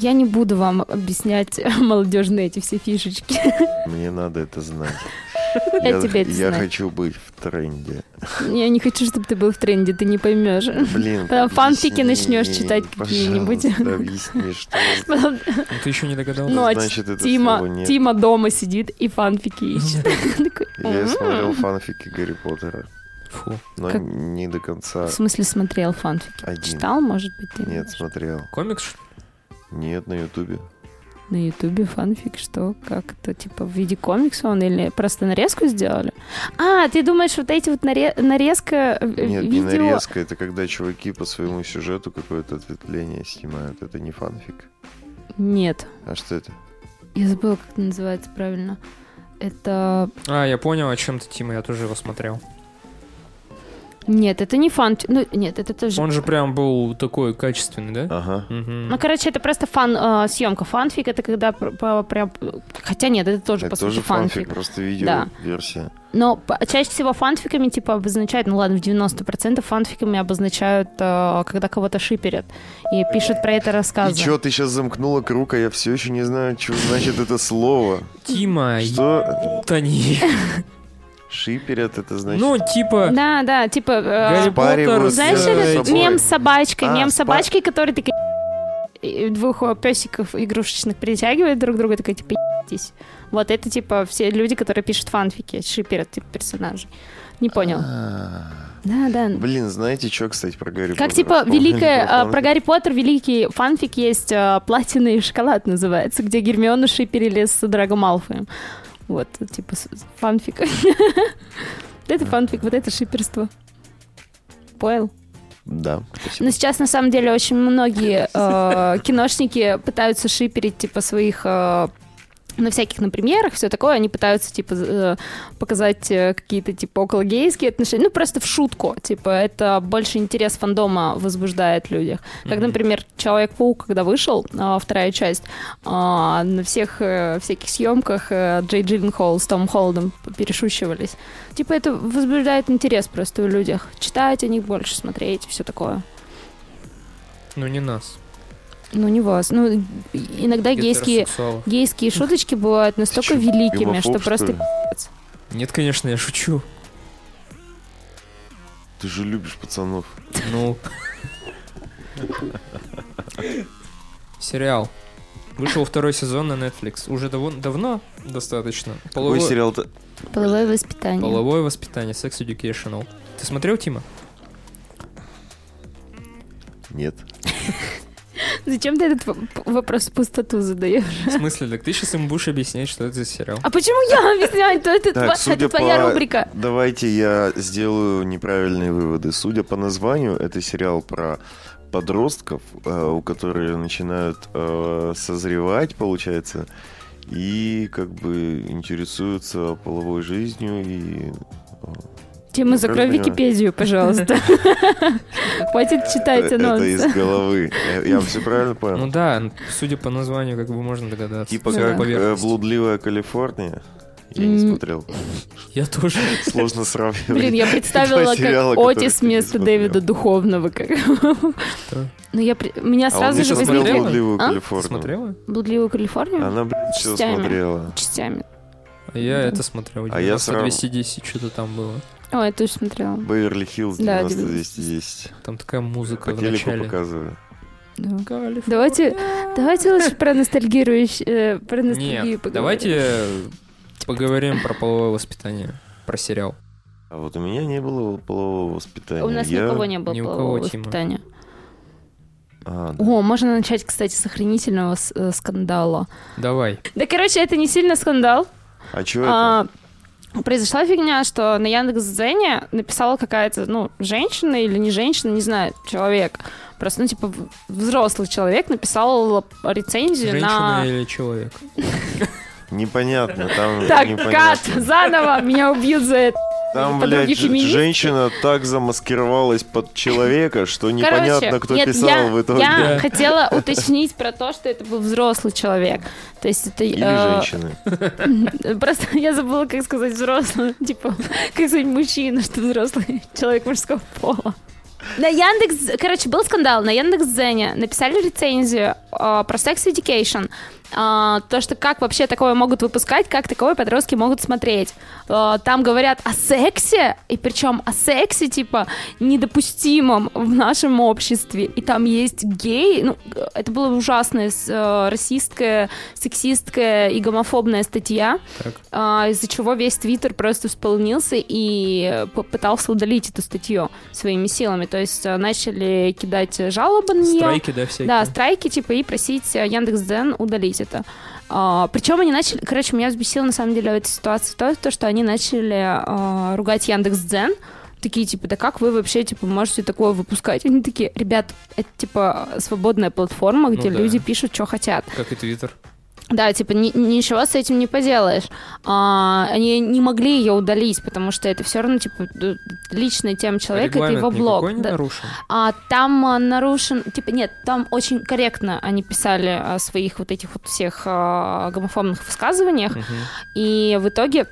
S3: я не буду вам объяснять молодежные эти все фишечки.
S2: Мне надо это знать.
S3: Я тебе это
S2: я
S3: знаю.
S2: хочу быть в тренде.
S3: Я не хочу, чтобы ты был в тренде, ты не поймешь.
S2: Блин,
S3: Потом фанфики начнешь читать какие-нибудь.
S2: Объясни, что
S4: Ну, ты еще не догадался?
S3: Ну, а
S2: значит это слово
S3: Тима,
S2: нет.
S3: Тима дома сидит и фанфики ищет.
S2: Я
S3: «М-м».
S2: смотрел фанфики Гарри Поттера,
S4: Фу.
S2: но
S3: Как-
S2: не до конца.
S3: В смысле смотрел фанфики?
S2: Один.
S3: Читал, может быть, ты?
S2: Нет, смотрел.
S4: Комикс?
S2: Нет, на Ютубе.
S3: На ютубе фанфик, что? Как это, типа, в виде комикса он или просто нарезку сделали? А, ты думаешь, вот эти вот наре- нарезка
S2: Нет, не
S3: видео...
S2: нарезка, это когда чуваки по своему сюжету какое-то ответвление снимают. Это не фанфик.
S3: Нет,
S2: А что это?
S3: я забыла, как это называется правильно. Это...
S4: А, я понял, о чем ты, Тима, я тоже его смотрел.
S3: Нет, это не фан... Ну, нет, это тоже...
S4: Он же прям был такой качественный, да?
S2: Ага.
S4: Мгм.
S3: Ну, короче, это просто фан э, съемка. Фанфик это когда прям... Хотя нет, это тоже,
S2: Это
S3: по сути,
S2: тоже
S3: фанфик.
S2: фанфик, просто
S3: Да.
S2: видео-версия.
S3: Но чаще всего фанфиками, типа, обозначают, ну ладно, в 90% фанфиками обозначают, э, когда кого-то шиперят. И пишут про это
S2: И
S3: рассказы.
S2: чё, ты сейчас замкнула круг, а я все еще не знаю, что значит это слово.
S4: Тима,
S2: Что?
S4: ебани.
S2: Шиперят, это значит...
S4: Ну, типа,
S3: Да, да, типа... э,
S4: Гарри Поттер
S3: Знаешь, этот мем с собачкой,
S2: А,
S3: мем с
S2: спа-
S3: собачкой, который такой и двух песиков игрушечных притягивает друг друга, такой, типа, «Ебитесь». Вот это, типа, все люди, которые пишут фанфики, шиперят, типа, персонажей. Не понял.
S2: А,
S3: Да, да.
S2: Блин, знаете, что, кстати, про Гарри
S3: Как
S2: Поттера
S3: типа
S2: вспомнили
S3: великая
S2: про
S3: а, про Гарри Поттер великий фанфик есть а, платина и шоколад называется, где Гермиону шиперили с Драго Малфоем. Вот типа фанфик. Это фанфик, вот это шиперство. Понял?
S2: Да, спасибо.
S3: Но сейчас на самом деле очень многие э, киношники пытаются шиперить типа своих э, на всяких на премьерах, все такое, они пытаются, типа, э, показать э, какие-то, типа, окологейские отношения, ну, просто в шутку, типа, это больше интерес фандома возбуждает в людях. Как, например, Человек-паук, когда вышел, а, вторая часть, а, на всех э, всяких съемках Джей Джилленхол с Том Холдом перешучивались. Типа, это возбуждает интерес просто в людях. Читать о них больше, смотреть, все такое.
S4: ну не нас.
S3: Ну, не вас. Ну, иногда гейские, гейские шуточки бывают настолько
S2: чё,
S3: великими, что
S2: гомофоб,
S3: просто...
S2: что ли?
S4: Нет, конечно, я шучу.
S2: Ты же любишь пацанов.
S4: Ну. Сериал. Вышел второй сезон на Netflix. Уже дав- давно достаточно.
S2: Какой
S4: Половой,
S2: сериал-то?
S3: Половое воспитание.
S4: половое воспитание, Sex Educational. Ты смотрел, Тима?
S2: Нет.
S3: Зачем ты этот вопрос в пустоту задаешь?
S4: В смысле, так ты сейчас им будешь объяснять, что это за сериал.
S3: А почему я объясняю? То это,
S2: Так,
S3: твоя
S2: по-
S3: рубрика.
S2: Давайте я сделаю неправильные выводы. Судя по названию, это сериал про подростков, э, у которых начинают э, созревать, получается, и как бы интересуются половой жизнью и
S3: Тима,
S2: Я
S3: закрой? Википедию, пожалуйста. Хватит читать
S2: это из
S3: анонсы.
S2: головы. Я, все правильно
S4: Ну
S2: понял?
S4: да, судя по названию, как бы можно догадаться.
S2: Типа
S3: Ну
S2: как э, блудливая Калифорния. Я не смотрел.
S4: Я тоже.
S2: Сложно сравнивать.
S3: Блин, я представила, как
S2: сериала, которые
S3: Отис вместо. Дэвида Духовного. как. Ну, я... Меня
S2: А
S3: сразу
S2: не
S3: же
S4: посмотрел?
S2: блудливую
S3: А?
S2: Калифорнию.
S4: смотрела?
S3: Блудливую Калифорнию?
S2: Она, блин, все смотрела.
S3: Частями.
S4: А Я это смотрел.
S2: А я срам.
S4: 210 что-то там было.
S3: Ой, я тоже смотрела.
S2: Беверли-Хиллз
S3: Да,
S2: 90-210.
S4: Там такая музыка
S2: По
S4: в
S2: телеку
S4: начале.
S2: показываю.
S3: Да.
S4: Калифорния.
S3: Давайте, давайте лучше про ностальгирующие, э, про ностальгию
S4: Нет,
S3: поговорим.
S4: давайте поговорим про половое воспитание, про сериал.
S2: А вот у меня не было полового воспитания.
S3: У нас
S2: Я-
S3: никого не было
S4: Ни
S3: полового
S4: кого, Тима.
S3: воспитания.
S2: А, да.
S3: О, можно начать, кстати, с охренительного э, скандала.
S4: Давай.
S3: Да, короче, это не сильно скандал.
S2: А что это?
S3: Произошла фигня, что на Яндекс.Дзене написала какая-то, ну, женщина или не женщина, не знаю, человек. Просто, ну, типа, взрослый человек написал рецензию
S4: Женщина
S3: на...
S4: или человек?
S2: Непонятно, там
S3: Так,
S2: непонятно.
S3: кат, заново, меня убьют за это.
S2: Там, блядь, женщина так замаскировалась под человека, что непонятно,
S3: Короче,
S2: кто
S3: нет,
S2: писал
S3: я,
S2: в итоге.
S3: я
S4: Да.
S3: хотела уточнить про то, что это был взрослый человек. То есть это...
S2: Или
S3: э,
S2: женщины.
S3: Просто я забыла, как сказать взрослый. Типа, как сказать мужчина, что взрослый человек мужского пола. На Яндекс... Короче, был скандал. На Яндекс.Дзене написали рецензию э, про Sex Education. Э, то, что как вообще такое могут выпускать, как такое подростки могут смотреть. Э, там говорят о сексе, и причем о сексе, типа, недопустимом в нашем обществе. И там есть гей. Ну, это была ужасная э, расистская, сексистская и гомофобная статья а, из-за чего весь Твиттер просто всполнился и э, попытался удалить эту статью своими силами. То есть э, начали кидать жалобы на нее.
S4: Страйки, да, всякие?
S3: Да, страйки, типа, и просить Яндекс.Дзен удалить это. А, причем они начали... Короче, меня взбесило, на самом деле, в этой ситуации то, то что они начали а, ругать Яндекс.Дзен. Такие, типа, да как вы вообще, типа, можете такое выпускать? Они такие, ребят, это, типа, свободная платформа, где
S4: Ну да.
S3: люди пишут, что хотят.
S4: Как и Твиттер.
S3: Да, типа ни- ничего с этим не поделаешь. А, они не могли ее удалить, потому что это все равно типа личная тема человека, это
S4: Регламент
S3: его блог.
S4: не
S3: Да.
S4: нарушен?
S3: А там а, нарушен, типа, нет, там очень корректно они писали о своих вот этих вот всех а, гомофобных высказываниях,
S4: Мгм.
S3: и в итоге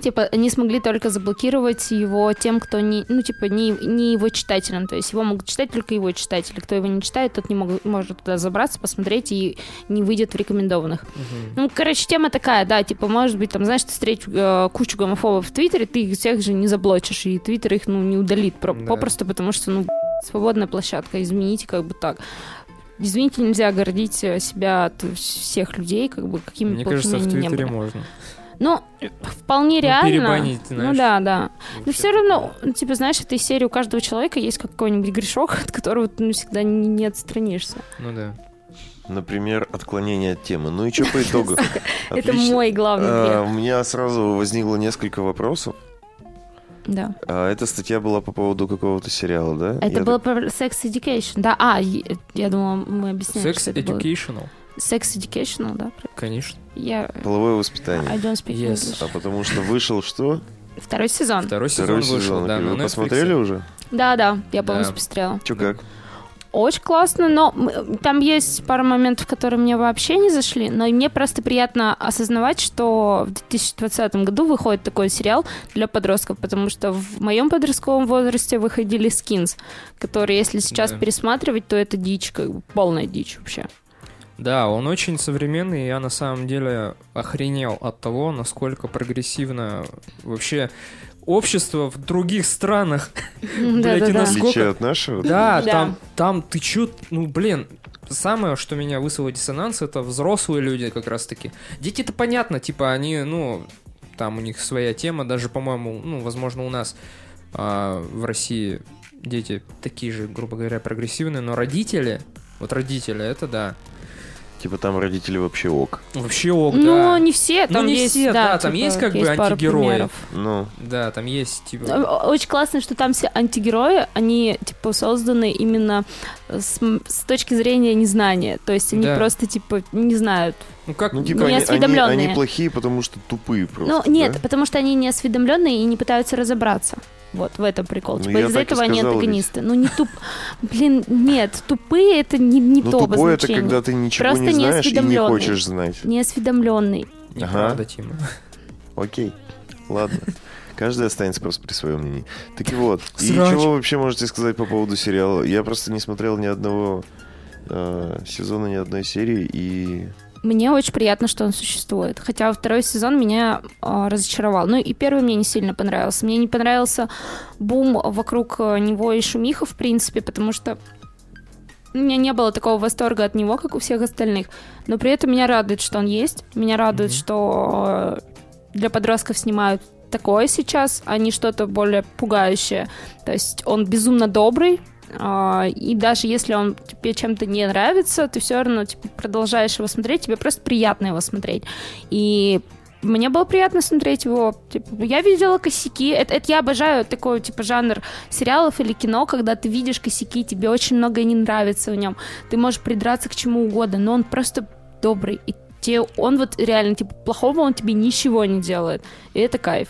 S3: Типа, они смогли только заблокировать его тем, кто не, ну, типа, не, не его читателям. То есть его могут читать только его читатели. Кто его не читает, тот не мог- может туда забраться, посмотреть и не выйдет в рекомендованных.
S4: Мгм.
S3: Ну, короче, тема такая, да, типа, может быть, там, знаешь, ты встретишь э, кучу гомофобов в Твиттере, ты их всех же не заблочишь, и Твиттер их, ну, не удалит, про-
S4: Да.
S3: попросту потому что, ну, свободная площадка, извините, как бы так. Извините, нельзя гордить э, себя от всех людей, как бы, какими
S4: Мне кажется, в Твиттере можно.
S3: Ну, вполне
S4: Ну,
S3: реально. ну
S4: знаешь.
S3: да, да. Но
S4: Вообще
S3: все равно, ну, типа, знаешь, этой серии у каждого человека есть какой-нибудь грешок, от которого ты ну, всегда не, не отстранишься.
S4: Ну да.
S2: Например, отклонение от темы. Ну и что по итогу?
S3: Это мой главный
S2: А,
S3: грех.
S2: У меня сразу возникло несколько вопросов.
S3: Да.
S2: А, Эта статья была по поводу какого-то сериала, да?
S3: Это
S2: Я
S3: было
S2: так-
S3: про Sex Education. Да, а, я думала, мы объясняем,
S4: Sex
S3: было. Sex Educational, да?
S4: конечно.
S3: Я...
S2: Половое воспитание.
S3: I don't speak
S4: Yes.
S3: English.
S2: А потому что вышел что?
S3: Второй сезон.
S4: Второй сезон
S2: Второй
S4: вышел,
S2: сезон.
S4: да,
S2: Вы посмотрели уже?
S3: Да, да, я
S4: Да.
S3: полностью посмотрела.
S2: Че как?
S3: Очень классно, но там есть пара моментов, которые мне вообще не зашли, но мне просто приятно осознавать, что в 2020 году выходит такой сериал для подростков, потому что в моем подростковом возрасте выходили скинс, которые, если сейчас
S4: Да.
S3: пересматривать, то это дичь, как бы полная дичь вообще.
S4: Да, он очень современный, и я на самом деле охренел от того, насколько прогрессивно вообще общество в других странах. Блядь, и
S3: Да-да-да.
S2: В
S4: Насколько-
S2: отличие от нашего?
S4: Да,
S3: Да.
S4: там, там ты чё, ну блин, самое, что меня вызвало диссонанс, это взрослые люди как раз-таки. Дети-то понятно, типа они, ну, там у них своя тема, даже, по-моему, ну, возможно, у нас а, в России дети такие же, грубо говоря, прогрессивные, но родители, вот родители, это да.
S2: Типа там родители вообще ок.
S4: Вообще ок,
S3: Ну,
S4: да.
S3: не все,
S4: Ну,
S3: там
S4: не
S3: есть,
S4: все, да, там
S3: типа,
S4: есть как бы
S3: пару
S4: антигерои.
S2: Ну,
S4: Да, там есть, типа...
S3: О- Очень классно, что там все антигерои, они типа созданы именно с, с точки зрения незнания. То есть они
S4: Да.
S3: просто типа не знают.
S4: Ну, как...
S2: ну типа они, они,
S3: неосведомленные.
S2: они плохие, потому что тупые просто.
S3: ну, нет,
S2: да?
S3: потому что они не осведомленные и не пытаются разобраться. Вот в этом прикол.
S2: Ну,
S3: типа из-за этого они
S2: сказал ведь.
S3: антагонисты. Ну не туп. Блин, нет, тупые это не, не
S2: Ну
S3: то
S2: тупой это когда ты ничего
S3: Просто
S2: не знаешь и не хочешь знать.
S3: Неосведомленный.
S4: Неправда, Тима.
S2: Окей, ладно. Каждый останется просто при своем мнении. Так и вот. И чего вы вообще можете сказать по поводу сериала? Я просто не смотрел ни одного э, сезона, ни одной серии, и
S3: Мне очень приятно, что он существует. Хотя второй сезон меня а, разочаровал. Ну и первый мне не сильно понравился. Мне не понравился бум вокруг э, него и шумиха, в принципе, потому что у меня не было такого восторга от него, как у всех остальных. Но при этом меня радует, что он есть. Меня радует,
S4: Мгм.
S3: что э, для подростков снимают такое сейчас, а не что-то более пугающее. То есть он безумно добрый, и даже если он тебе чем-то не нравится, ты все равно типа, продолжаешь его смотреть, тебе просто приятно его смотреть. И мне было приятно смотреть его. Типа, я видела косяки. Это, это я обожаю такой типа жанр сериалов или кино, когда ты видишь косяки, тебе очень многое не нравится в нем. Ты можешь придраться к чему угодно, но он просто добрый. И те, он вот реально, типа, плохого он тебе ничего не делает. И это кайф.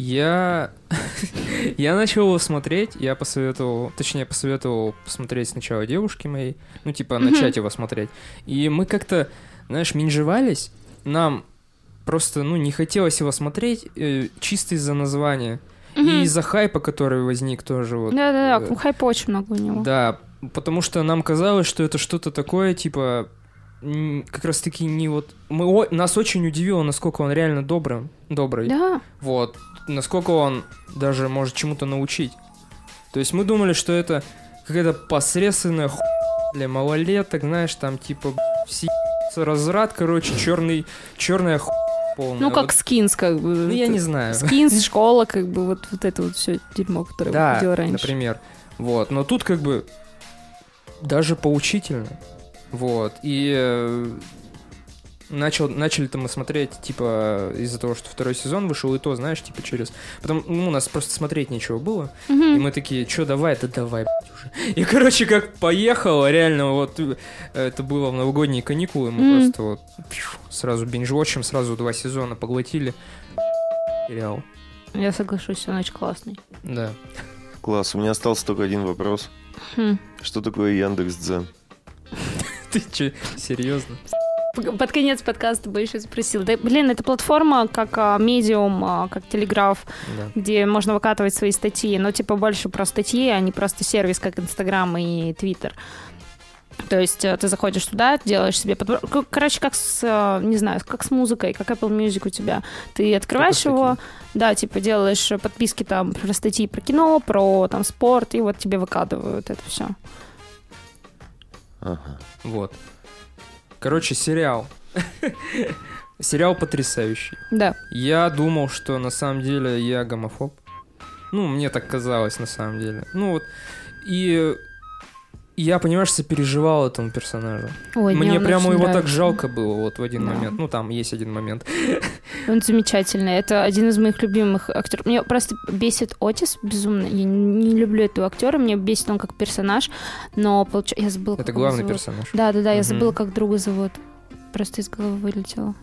S4: Я... я начал его смотреть, я посоветовал, точнее, посоветовал посмотреть сначала девушке моей, ну, типа, начать его смотреть. И мы как-то, знаешь, минжевались, нам просто, ну, не хотелось его смотреть э, чисто из-за названия. И из-за хайпа, который возник тоже вот.
S3: Да-да-да,
S4: э,
S3: хайпа очень много у него.
S4: Да, потому что нам казалось, что это что-то такое, типа, как раз таки не вот... Мы, о- нас очень удивило, насколько он реально добрый, добрый.
S3: Да.
S4: Вот. Насколько он даже может чему-то научить. То есть мы думали, что это какая-то посредственная ху... для малолеток, знаешь, там типа все разврат, короче, черный, черная ху... полная.
S3: Ну, как
S4: Вот,
S3: скинс, как бы.
S4: ну, я не знаю.
S3: Скинс, школа, как бы, вот, вот это вот все дерьмо, которое
S4: Да,
S3: выходило раньше.
S4: например. Вот. Но тут как бы даже поучительно. Вот. И э, начал, начали-то мы смотреть, типа, из-за того, что второй сезон вышел, и то, знаешь, типа, через... Потом, ну, у нас просто смотреть нечего было. И
S3: Мгм.
S4: мы такие, что, давай, да давай, блядь, уже. И, короче, как поехало, реально, вот, это было в новогодние каникулы, мы
S3: Мгм.
S4: просто вот пью, сразу бинж-вотчем, сразу два сезона поглотили. Сериал.
S3: Я соглашусь, он очень классный.
S4: Да.
S2: Класс, у меня остался только один вопрос.
S3: Хм.
S2: Что такое Яндекс Дзен?
S4: Ты че, серьезно?
S3: Под конец подкаста бы еще спросил. Да, блин, это платформа как а, медиум, а, как телеграф,
S4: Да.
S3: где можно выкатывать свои статьи, но типа больше про статьи, а не просто сервис, как Инстаграм и Твиттер. То есть э, ты заходишь туда, делаешь себе подбор... Короче, как с, э, не знаю, как с музыкой, как Apple Music у тебя. Ты открываешь
S4: Только
S3: его, да, типа делаешь подписки там про статьи про кино, про там спорт, и вот тебе выкатывают это все.
S2: Ага.
S4: Вот. Короче, сериал. Сериал потрясающий.
S3: Да.
S4: Я думал, что на самом деле я гомофоб. Ну, мне так казалось на самом деле. Ну вот. И я, понимаешь, сопереживал этому персонажу.
S3: Ой,
S4: Мне
S3: он
S4: прямо
S3: очень
S4: его так
S3: нравится.
S4: жалко было вот в один
S3: Да.
S4: момент. Ну, там есть один момент.
S3: Он замечательный. Это один из моих любимых актеров. Мне просто бесит Отис безумно. Я не люблю этого актера. Мне бесит он как персонаж. Но получ... я забыла,
S4: Это
S3: как его
S4: главный
S3: зовут.
S4: персонаж.
S3: Да, да, да. Я
S4: Мгм.
S3: забыла, как друга зовут. Просто из головы вылетело.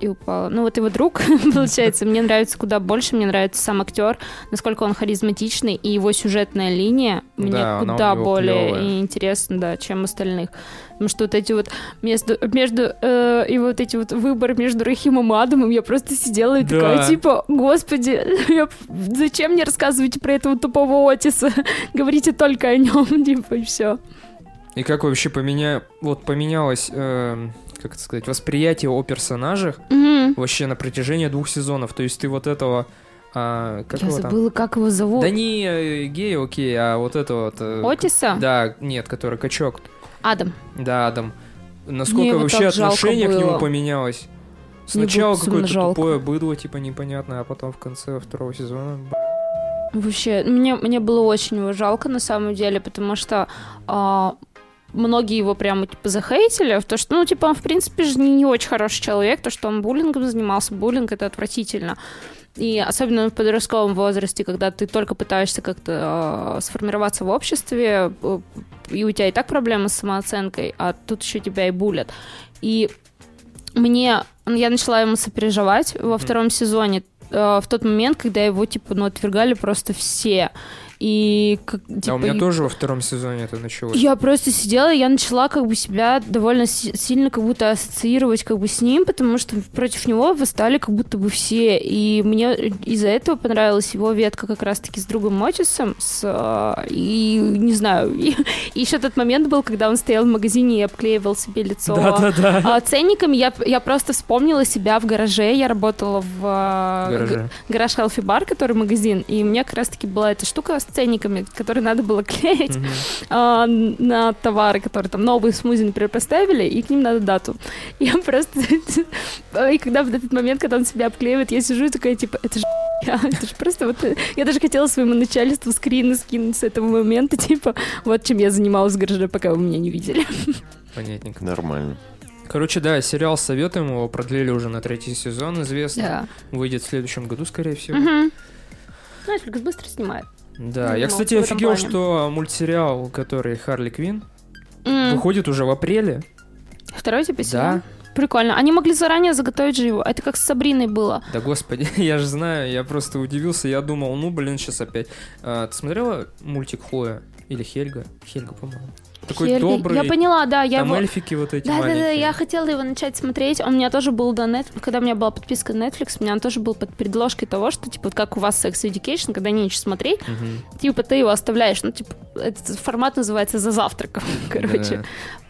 S3: Э, И упала. Ну, вот его друг, получается, мне нравится куда больше. Мне нравится сам актер, насколько он харизматичный, и его сюжетная линия мне
S4: Да,
S3: куда более интересна, да, чем остальных. Потому что вот эти вот между, между э, и вот эти вот выборы между Рахимом и Адамом, я просто сидела и
S4: Да.
S3: такая, типа, господи, я- зачем мне рассказываете про этого тупого Отиса? Говорите только о нем, типа, и все.
S4: И как вообще поменя... вот поменялось, эм, как это сказать, восприятие о персонажах вообще на протяжении двух сезонов. То есть ты вот этого... а, как
S3: Я
S4: его там?
S3: забыла, как его зовут.
S4: Да не э, гей, окей, а вот это вот... э,
S3: Отиса?
S4: Да, нет, который качок.
S3: Адам.
S4: Да, Адам.
S3: Мне
S4: Насколько
S3: его
S4: вообще отношение к нему поменялось?
S3: Мне
S4: Сначала какое-то тупое быдло, типа непонятное, а потом в конце второго сезона...
S3: Вообще, мне, мне было очень его жалко на самом деле, потому что а, многие его прямо типа захейтили, то что, ну, типа, он, в принципе, же не, не очень хороший человек, то, что он буллингом занимался, буллинг это отвратительно. И особенно в подростковом возрасте, когда ты только пытаешься как-то э, сформироваться в обществе, э, и у тебя и так проблемы с самооценкой, а тут еще тебя и булят. И мне, я начала ему сопереживать во втором сезоне, э, в тот момент, когда его, типа, ну, отвергали просто все. И, как,
S4: Да,
S3: типа,
S4: у меня
S3: и-
S4: тоже во втором сезоне это началось.
S3: я просто сидела, и я начала как бы себя довольно си- сильно как будто ассоциировать как бы с ним, потому что против него восстали как будто бы все. И мне из-за этого понравилась его ветка как раз-таки с другом Мотисом. С, а, и не знаю, и, еще тот момент был, когда он стоял в магазине и обклеивал себе лицо
S4: Да-да-да.
S3: а, ценниками. Я, я просто вспомнила себя в гараже. Я работала в а,
S4: Гараже.
S3: гараж Healthy Bar, который магазин, и у меня как раз-таки была эта штука с ценниками, которые надо было клеить
S4: Мгм.
S3: а, на товары, которые там новые смузи, например, поставили, и к ним надо дату. Я просто... И когда в этот момент, когда он себя обклеивает, я сижу и такая, типа, это же это же просто вот... Я даже хотела своему начальству скрины скинуть с этого момента, типа, вот чем я занималась в гараже, пока вы меня не видели.
S4: Понятненько.
S2: Нормально.
S4: Короче, да, сериал советуем, его продлили уже на третий сезон, известно. Выйдет в следующем году, скорее всего.
S3: Мгм. Netflix быстро снимает.
S4: Да,
S3: Ну,
S4: я, кстати, офигел,
S3: плане.
S4: что мультсериал, который Харли Квин,
S3: М.
S4: выходит уже в апреле.
S3: Второй типа
S4: Да.
S3: Прикольно. Они могли заранее заготовить же его. Это как с Сабриной было.
S4: Да господи, я же знаю, я просто удивился, я думал, ну блин, сейчас опять. А, ты смотрела мультик Хлоя? Или Хельга? Хельга, по-моему. Такой
S3: Хельги.
S4: добрый.
S3: Я поняла, да, я
S4: Там
S3: его...
S4: эльфики вот эти
S3: Да, да, да,
S4: маленькие.
S3: я хотела его начать смотреть. Он у меня тоже был до Netflix. Когда у меня была подписка на Netflix, у меня он тоже был под предложкой того, что, типа, вот как у вас Sex Education, когда нечего смотреть,
S4: Мгм.
S3: типа, ты его оставляешь. Ну, типа, этот формат называется «За завтраком», короче.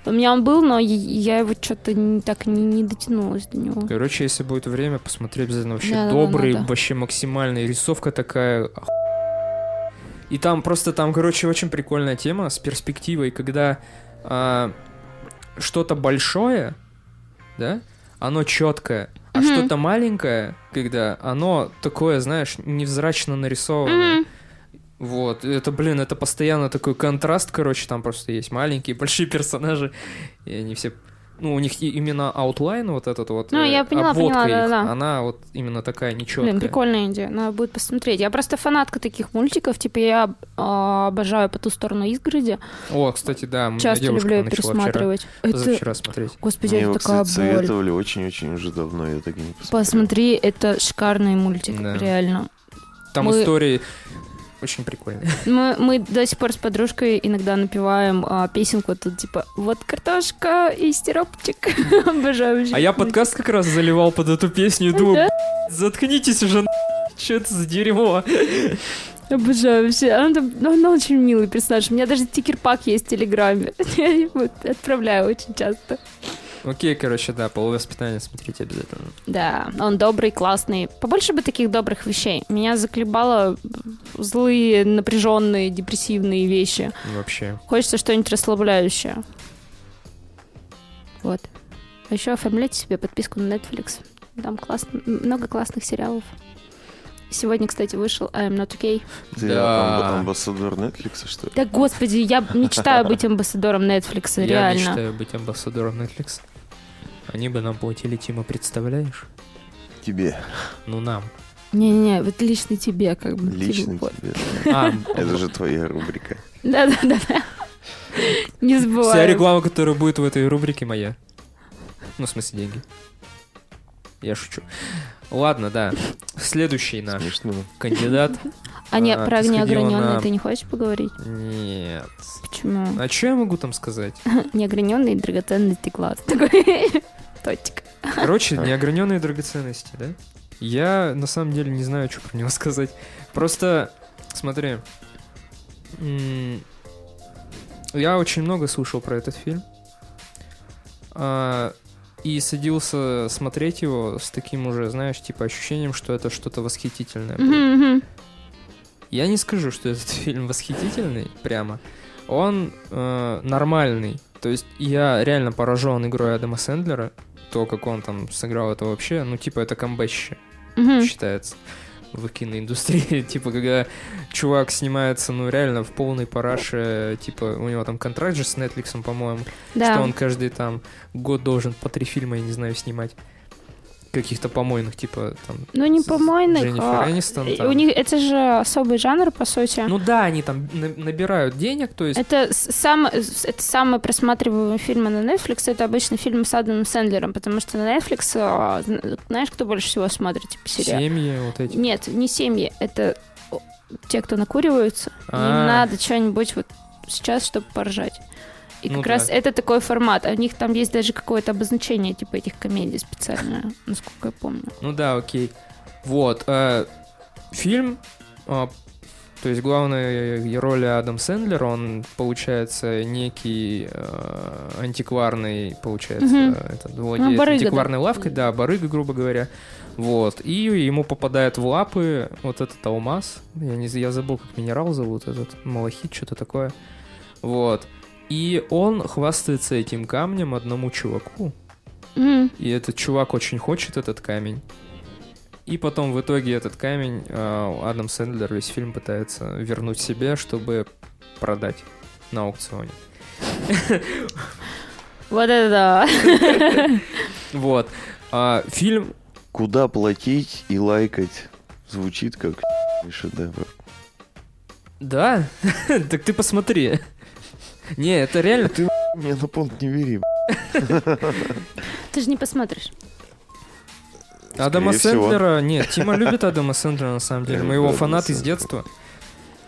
S4: Да.
S3: У меня он был, но я- его что-то так не, не дотянулась до него.
S4: Короче, если будет время, посмотри обязательно. Вообще
S3: Да-да-да,
S4: добрый,
S3: надо.
S4: вообще максимальный. Рисовка такая... И там просто, там, короче, очень прикольная тема с перспективой, когда а, что-то большое, да, оно четкое, а
S3: Мгм.
S4: что-то маленькое, когда оно такое, знаешь, невзрачно нарисованное.
S3: Мгм.
S4: Вот, это, блин, это постоянно такой контраст, короче, там просто есть маленькие, большие персонажи, и они все ну, у них и- именно outline вот этот вот,
S3: Ну,
S4: э,
S3: я поняла,
S4: обводка
S3: поняла,
S4: их,
S3: да-да.
S4: она вот именно такая нечеткая.
S3: Блин, прикольная идея, надо будет посмотреть. Я просто фанатка таких мультиков, типа я а, обожаю «По ту сторону изгороди»,
S4: О, кстати, да,
S3: часто люблю
S4: начала
S3: пересматривать.
S4: вчера,
S3: Это,
S4: позавчера смотреть.
S3: господи,
S2: Мне
S3: это
S2: его,
S3: такая
S2: кстати,
S3: боль.
S2: советовали очень-очень уже давно, я так и не посмотрел.
S3: Посмотри, это шикарный мультик,
S4: Да.
S3: реально.
S4: Там
S3: Мы-
S4: истории очень прикольные.
S3: Мы, мы до сих пор с подружкой иногда напеваем а, песенку тут типа «Вот картошка и стиропчик». Обожаю.
S4: А я подкаст как раз заливал под эту песню и думаю,
S3: Да?
S4: «Б***ь, заткнитесь уже, что это за дерьмо?
S3: Обожаю вообще. Она, там- ну, она очень милый персонаж. У меня даже стикер-пак есть в Телеграме. Я его отправляю очень часто.
S4: Окей, короче, да, полувоспитание смотрите обязательно.
S3: Да, он добрый, классный. Побольше бы таких добрых вещей. Меня заколебало злые, напряженные, депрессивные вещи.
S4: Вообще.
S3: Хочется что-нибудь расслабляющее. Вот. А еще оформляйте себе подписку на Netflix. Там классно, много классных сериалов. Сегодня, кстати, вышел I Am Not Okay.
S2: Ты
S4: Да.
S2: амба- амбассадор Netflix, что ли?
S3: Да, господи, я мечтаю быть амбассадором Netflix,
S4: Я
S3: реально.
S4: мечтаю быть амбассадором Netflix. Они бы нам платили, Тима, представляешь?
S2: Тебе.
S4: Ну, нам.
S3: Не-не-не, вот лично тебе, как бы.
S2: Лично
S3: вот.
S2: тебе.
S4: А,
S2: Это же твоя рубрика.
S3: Да-да-да. Не забывай.
S4: вся реклама, которая будет в этой рубрике, моя. Ну, в смысле, деньги. Я шучу. Ладно, да. Следующий наш
S2: Смешно.
S4: кандидат.
S3: А не,
S4: А,
S3: про неограненные
S4: на-
S3: ты не хочешь поговорить?
S4: Нет.
S3: Почему?
S4: А что я могу там сказать?
S3: Неограненные драгоценности класс. Такой точка.
S4: Короче, неограненные драгоценности, да? Я на самом деле не знаю, что про него сказать. Просто, смотри, я очень много слышал про этот фильм. А, И садился смотреть его с таким уже, знаешь, типа ощущением, что это что-то восхитительное.
S3: мгм.
S4: Я не скажу, что этот фильм восхитительный, прямо. Он э, нормальный. То есть я реально поражен игрой Адама Сэндлера. То, как он там сыграл это вообще, ну, типа, это камбэще
S3: Мгм.
S4: считается в киноиндустрии. типа, когда чувак снимается, ну, реально в полной параше, типа, у него там контракт же с Netflix, по-моему, что
S3: Да.
S4: он каждый там год должен по три фильма, я не знаю, снимать. Каких-то помойных, типа, там,
S3: Ну, не помойных.
S4: Дженнифер
S3: а,
S4: Энистон
S3: и
S4: там.
S3: У них это же особый жанр, по сути.
S4: Ну да, они там на- набирают денег, то есть
S3: Это сам, это самые просматриваемые фильмы на Netflix. Это обычно фильмы с Адамом Сэндлером, потому что на Netflix, а, зн- знаешь, кто больше всего смотрит типа сериал?
S4: семьи вот эти.
S3: Нет, не семьи, это те, кто накуриваются. Им
S4: А.
S3: надо что-нибудь вот сейчас, чтобы поржать. И
S4: Ну
S3: как
S4: да.
S3: раз это такой формат. А У них там есть даже какое-то обозначение типа этих комедий специальное, насколько я помню.
S4: Ну да, окей. Вот. э, фильм, а, то есть главной роли Адам Сэндлер, он, получается, некий э, антикварный, получается,
S3: Мгм.
S4: этот, владеет
S3: Ну, барыга,
S4: антикварной
S3: да.
S4: лавкой, да, барыга, грубо говоря. Вот. И ему попадает в лапы вот этот алмаз. Я, не, я забыл, как минерал зовут этот. Малахит, что-то такое. Вот. И он хвастается этим камнем одному чуваку.
S3: Мгм.
S4: И этот чувак очень хочет этот камень. И потом в итоге этот камень э, Адам Сэндлер весь фильм пытается вернуть себе, чтобы продать на аукционе.
S3: Вот это да.
S4: Вот. А, фильм,
S2: Куда платить и лайкать? Звучит как шедевр.
S4: да, так ты посмотри. Не, это реально...
S2: Ты мне на понт не вери.
S3: Ты же не посмотришь.
S4: Адама
S2: Скорее всего.
S4: Сэндлера... Нет, Тима любит Адама Сэндлера, на самом деле. Мы его
S2: Адама
S4: фанаты с детства.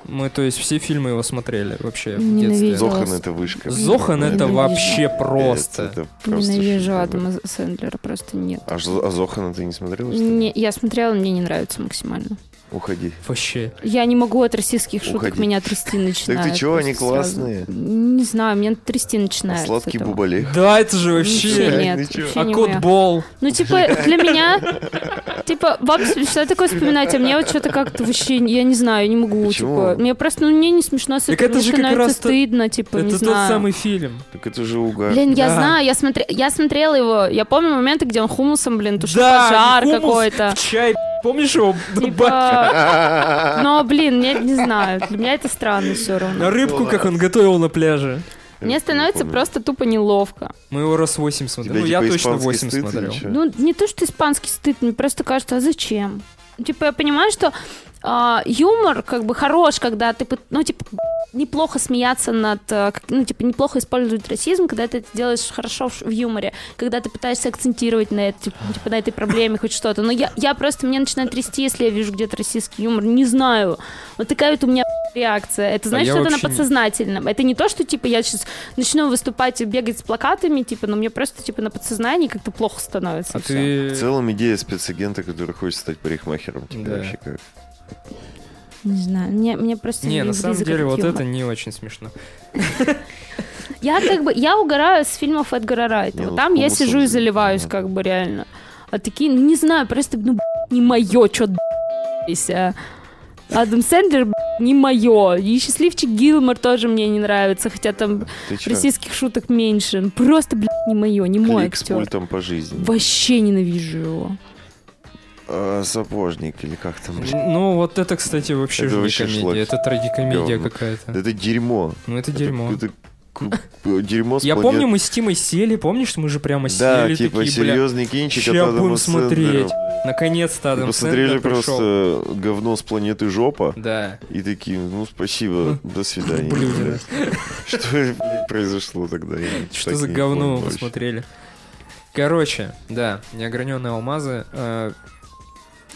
S4: Мы, то есть, все фильмы его смотрели вообще в детстве.
S2: Зохан это вышка.
S4: Зохан это
S3: Ненавижу.
S4: вообще просто.
S2: это просто
S3: Ненавижу. Адама Сэндлера, просто нет.
S2: А, а Зохана ты не смотрела, что ли?
S3: Не, я смотрела, мне не нравится максимально.
S2: Уходи.
S4: Вообще.
S3: Я не могу от российских шуток,
S2: Уходи.
S3: меня трясти начинает.
S2: Так ты чего, они
S3: сразу.
S2: классные?
S3: Не знаю, меня трясти
S2: А
S3: начинает.
S2: сладкий бубалех.
S4: Да, это же
S3: Вообще нет, вообще
S4: А
S3: не моё.
S4: котбол?
S3: Ну, типа, для меня, типа, вообще, что такое вспоминать, а мне вот что-то как-то вообще, я не знаю, я не могу,
S2: Почему?
S3: типа, мне просто, ну, мне не смешно с
S4: Так это же как раз
S3: стыдно, типа, не
S4: Это тот
S3: знаю.
S4: самый фильм.
S2: Так это же угар.
S3: Блин, я
S4: Да.
S3: знаю, я, смотре... я смотрела его, я помню моменты, где он хумусом, блин, тушил
S4: Да,
S3: пожар какой-то.
S4: В чай, помнишь его?
S3: Типа, но, блин, я не знаю, для меня это странно все равно.
S4: На рыбку, как он готовил на пляже.
S3: Мне
S2: не
S3: становится просто тупо неловко.
S4: Мы его раз 8 смотрели.
S2: Тебя
S4: Ну, я
S2: типа
S4: точно
S2: испанский
S4: 8
S2: стыд или
S4: смотрел.
S3: Ну, не то, что испанский стыд, мне просто кажется, а зачем? Типа, я понимаю, что а, юмор как бы хорош, когда ты, ну, типа, неплохо смеяться над, а, как- ну, типа, неплохо использовать расизм, когда ты это делаешь хорошо в, в юморе, когда ты пытаешься акцентировать на, это, типа, типа, на этой проблеме хоть что-то. Но я, я просто, мне начинает трясти, если я вижу где-то российский юмор, не знаю. Вот такая вот у меня реакция. Это значит,
S4: я
S3: что это на подсознательном. Это не то, что, типа, я сейчас начну выступать и бегать с плакатами, типа, но мне просто, типа, на подсознании как-то плохо становится.
S4: А ты...
S2: В целом идея спецагента, который хочет стать парикмахером. Типа,
S4: Да.
S2: вообще как.
S3: Не знаю, мне, мне просто
S4: Не, на самом деле вот
S3: юмор.
S4: это не очень смешно.
S3: Я как бы, я угораю с фильмов Эдгара Райта. Вот там я сижу и заливаюсь, как бы реально. А такие, ну не знаю, просто, ну, не мое, что а. Адам Сэндлер, не мое. И счастливчик Гилмор тоже мне не нравится, хотя там
S2: чё?
S3: российских шуток меньше. Просто, блядь, не мое, не мой
S2: Клик с
S3: актер.
S2: пультом по жизни.
S3: Вообще ненавижу его.
S2: А, сапожник или как там? блин?
S4: Ну, вот это, кстати, вообще
S2: Это
S4: же не
S2: вообще
S4: комедия.
S2: шлак.
S4: Это трагикомедия
S2: Говно.
S4: какая-то.
S2: Это дерьмо.
S4: Ну, это
S2: Это-
S4: дерьмо.
S2: Это, ку- дерьмо с
S4: Я
S2: планет-
S4: помню, мы с Тимой сели, помнишь, мы же прямо
S2: Да,
S4: сели
S2: типа
S4: такие, бля,
S2: серьезный кинчик
S4: ща
S2: от Адама
S4: будем смотреть.
S2: Сэндлера.
S4: Наконец-то
S2: Мы
S4: Адам
S2: посмотрели
S4: Сэндлер пришел.
S2: просто говно с планеты Жопа
S4: Да.
S2: и такие, ну спасибо, до свидания. Что произошло тогда?
S4: Что за
S2: не
S4: говно вы
S2: вообще.
S4: посмотрели? Короче, да, неограненные алмазы.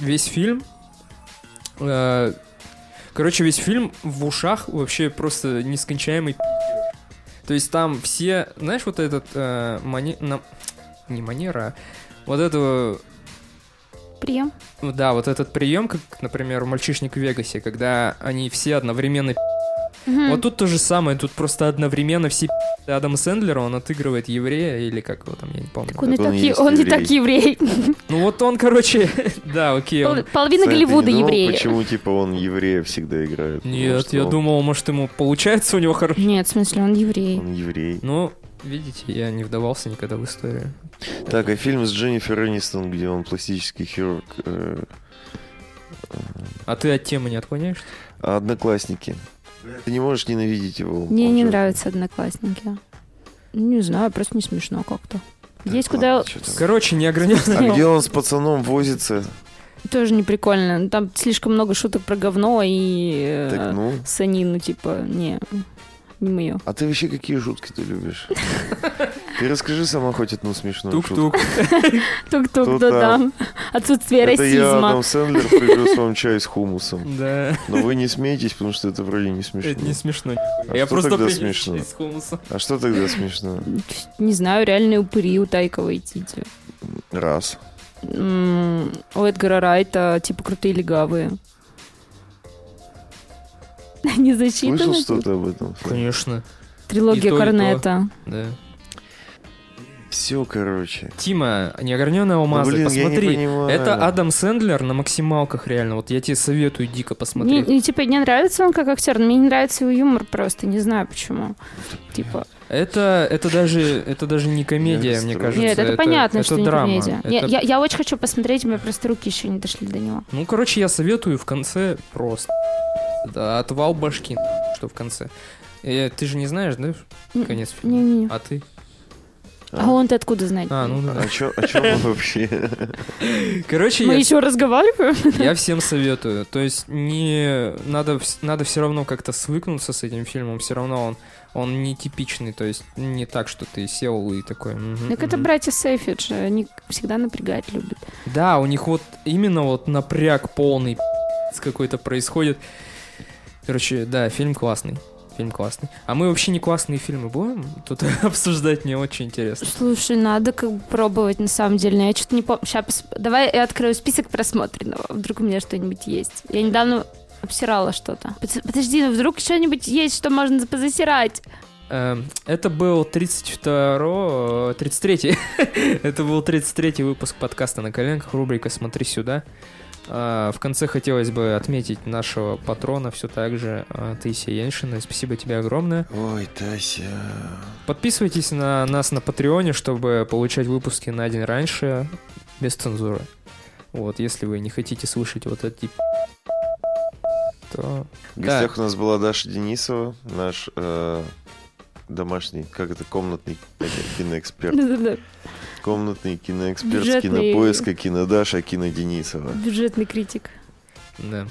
S4: Весь фильм. э, Короче, весь фильм в ушах вообще просто нескончаемый. То есть там все, знаешь, вот этот э, мани- на- не манера, а вот это
S3: Прием.
S4: Да, вот этот прием, как, например, в «Мальчишник в Вегасе», когда они все одновременно...
S3: Мгм.
S4: Вот тут то же самое, тут просто одновременно все пи***ы Адама Сэндлера, он отыгрывает еврея, или как его там, я не помню.
S3: Так он, и
S2: Так он
S3: е- он
S2: еврей.
S3: так еврей.
S4: Ну вот он, короче, да, окей, он...
S3: Половина
S2: Сань,
S3: Голливуда
S2: не думал,
S3: евреи.
S2: Почему, типа, он еврея всегда играет?
S4: Нет, я
S2: он-
S4: думал, может, ему получается у него хорошо.
S3: Нет, в смысле, он еврей.
S2: Он еврей.
S4: Ну, видите, я не вдавался никогда в историю.
S2: Так, а фильм с Дженнифер Энистон, где он пластический хирург, э,
S4: А ты от темы не отклоняешься?
S2: «Одноклассники». Ты не можешь ненавидеть его.
S3: Мне не нравятся одноклассники. Не знаю, просто не смешно как-то. Есть
S2: ладно,
S3: куда...
S4: Короче, неограненные...
S2: А где он с пацаном возится?
S3: Тоже не прикольно. Там слишком много шуток про говно и э,
S2: Так, ну.
S3: санину, типа, не, не мое.
S2: А ты вообще какие шутки ты любишь? Ты расскажи сама хоть одну смешную шутку.
S4: Тук-тук.
S3: Тук-тук,
S2: Кто
S3: да
S2: там?
S3: там. Отсутствие
S2: Это я,
S3: расизма.
S2: Адам Сэндлер, привез вам чай с хумусом.
S4: Да,
S2: Но вы не смеетесь, потому что это вроде не смешно.
S4: это не смешно.
S2: А
S4: Я
S2: что
S4: просто
S2: тогда смешно?
S4: чай с хумусом.
S2: А что тогда смешно?
S3: Не знаю, реальные упыри у Тайка Вайтити.
S2: Раз.
S3: М, У Эдгара Райта, типа, крутые легавые. Не засчитано?
S2: Слышал что-то об этом?
S4: Конечно, И
S3: Трилогия
S4: и.
S3: Корнета.
S4: да.
S2: Все, короче.
S4: Тима, неограненные
S2: Ну,
S4: алмазы,
S2: блин, я не
S4: посмотри.
S2: понимаю.
S4: Это Адам Сэндлер на максималках, реально. Вот я тебе советую дико
S3: Мне,
S4: посмотреть.
S3: и, типа, не нравится он как актер, но мне не нравится его юмор просто, не знаю почему. Типа,
S4: Это, это, даже, это даже не комедия, мне кажется.
S3: нет, это, понятно,
S4: это
S3: что не
S4: драма.
S3: комедия. Я,
S4: Это-
S3: я, я очень хочу посмотреть, у меня просто руки еще не дошли до него.
S4: Ну, короче, я советую в конце просто. Да, отвал башки, что в конце. Э, ты же не знаешь, да, конец фильма?
S3: Не-не.
S4: А ты?
S3: А он-то откуда знает?
S4: А, ну да.
S2: А чё, о чем мы вообще?
S4: Короче,
S3: Мы
S4: я,
S3: еще разговариваем?
S4: я всем советую. То есть не надо, надо все равно как-то свыкнуться с этим фильмом. Все равно он, он не типичный. То есть не так, что ты сел и такой.
S3: Так это братья Сейфидж, они всегда напрягать любят.
S4: Да, у них вот именно вот напряг полный какой-то происходит. Короче, да, фильм классный. Фильм классный. А мы вообще не классные фильмы будем тут обсуждать, мне очень интересно.
S3: Слушай, надо как бы пробовать на самом деле. но Я что-то не помню. Сейчас, давай я открою список просмотренного. Вдруг у меня что-нибудь есть. Я недавно обсирала что-то. Под- Подожди, ну вдруг что-нибудь есть, что можно позасирать?
S4: Эм, Это был 32 33 Это был 33 выпуск подкаста «На коленках», рубрика «Смотри сюда». А, В конце хотелось бы отметить нашего патрона все так же, а, Таисия Яншина. Спасибо тебе огромное.
S2: Ой, Тася.
S4: Подписывайтесь на нас на Патреоне, чтобы получать выпуски на день раньше, без цензуры. Вот, если вы не хотите слышать вот эти то...
S2: В гостях у нас была Даша Денисова, наш э, домашний, как это, комнатный э, киноэксперт.
S3: Да-да-да.
S2: Комнатный киноэксперт
S3: Бюджетный.
S2: кинопоиска, кинодаша, киноденисова.
S3: Бюджетный критик.
S4: Да.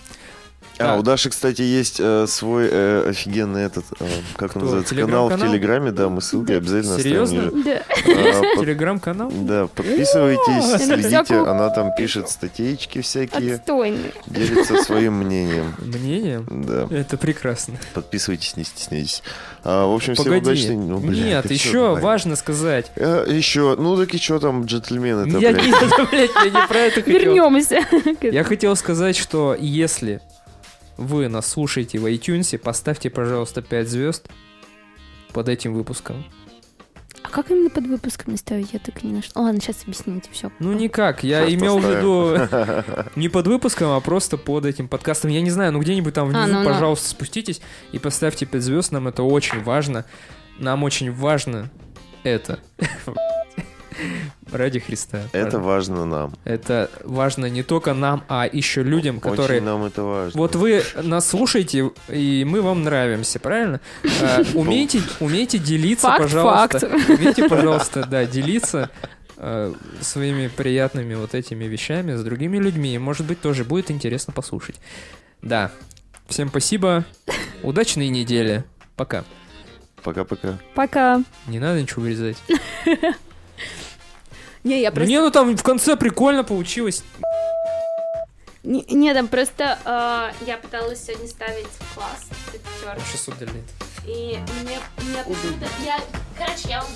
S2: А, у Даши, кстати, есть э, свой э, офигенный этот, э, как
S4: Кто,
S2: называется, канал в? Телеграме, да, мы ссылки обязательно
S4: Серьезно?
S2: оставим. ниже.
S3: Да.
S2: А, под-
S4: Телеграм-канал?
S2: Да, подписывайтесь, следите, она там пишет статейки всякие,
S3: Отстойный.
S2: делится своим мнением.
S4: Мнение?
S2: Да,
S4: Это прекрасно.
S2: подписывайтесь, не стесняйтесь. А, в общем, всем
S4: Погоди.
S2: удачной... ну, бля,
S4: Нет, еще важно сказать.
S2: А, еще, ну так и что там, джентльмены это,
S4: Я не, блядь, я не про это хотел.
S3: Вернемся.
S4: Я хотел сказать, что если вы нас слушаете в iTunes, поставьте, пожалуйста, 5 звезд под этим выпуском.
S3: А как именно под выпусками ставить? Я так и не нашла. Ладно, сейчас объясните все.
S4: Ну никак, я
S2: Сейчас
S4: имел в виду не под выпуском, а просто под этим подкастом. Я не знаю, ну где-нибудь там внизу,
S3: ну, ну.
S4: пожалуйста, спуститесь и поставьте 5 звезд, нам это очень важно. Нам очень важно это. Ради Христа.
S2: Это важно нам.
S4: Это важно не только нам, а еще людям, которые...
S2: Очень нам это важно.
S4: Вот вы нас слушаете, и мы вам нравимся, правильно? А, умейте, умейте делиться,
S3: Факт,
S4: пожалуйста.
S3: факт.
S4: Умейте, пожалуйста, да, делиться э, своими приятными вот этими вещами с другими людьми. Может быть, тоже будет интересно послушать. Да. Всем спасибо. Удачной недели. Пока.
S2: Пока-пока.
S3: Пока.
S4: Не надо ничего вырезать.
S3: Не, я просто...
S4: Мне ну там в конце прикольно получилось.
S3: Не, не, там просто э, я пыталась сегодня ставить класс пятерки,
S4: Сейчас удалит.
S3: и мне, мне почему-то... Я, короче, я вам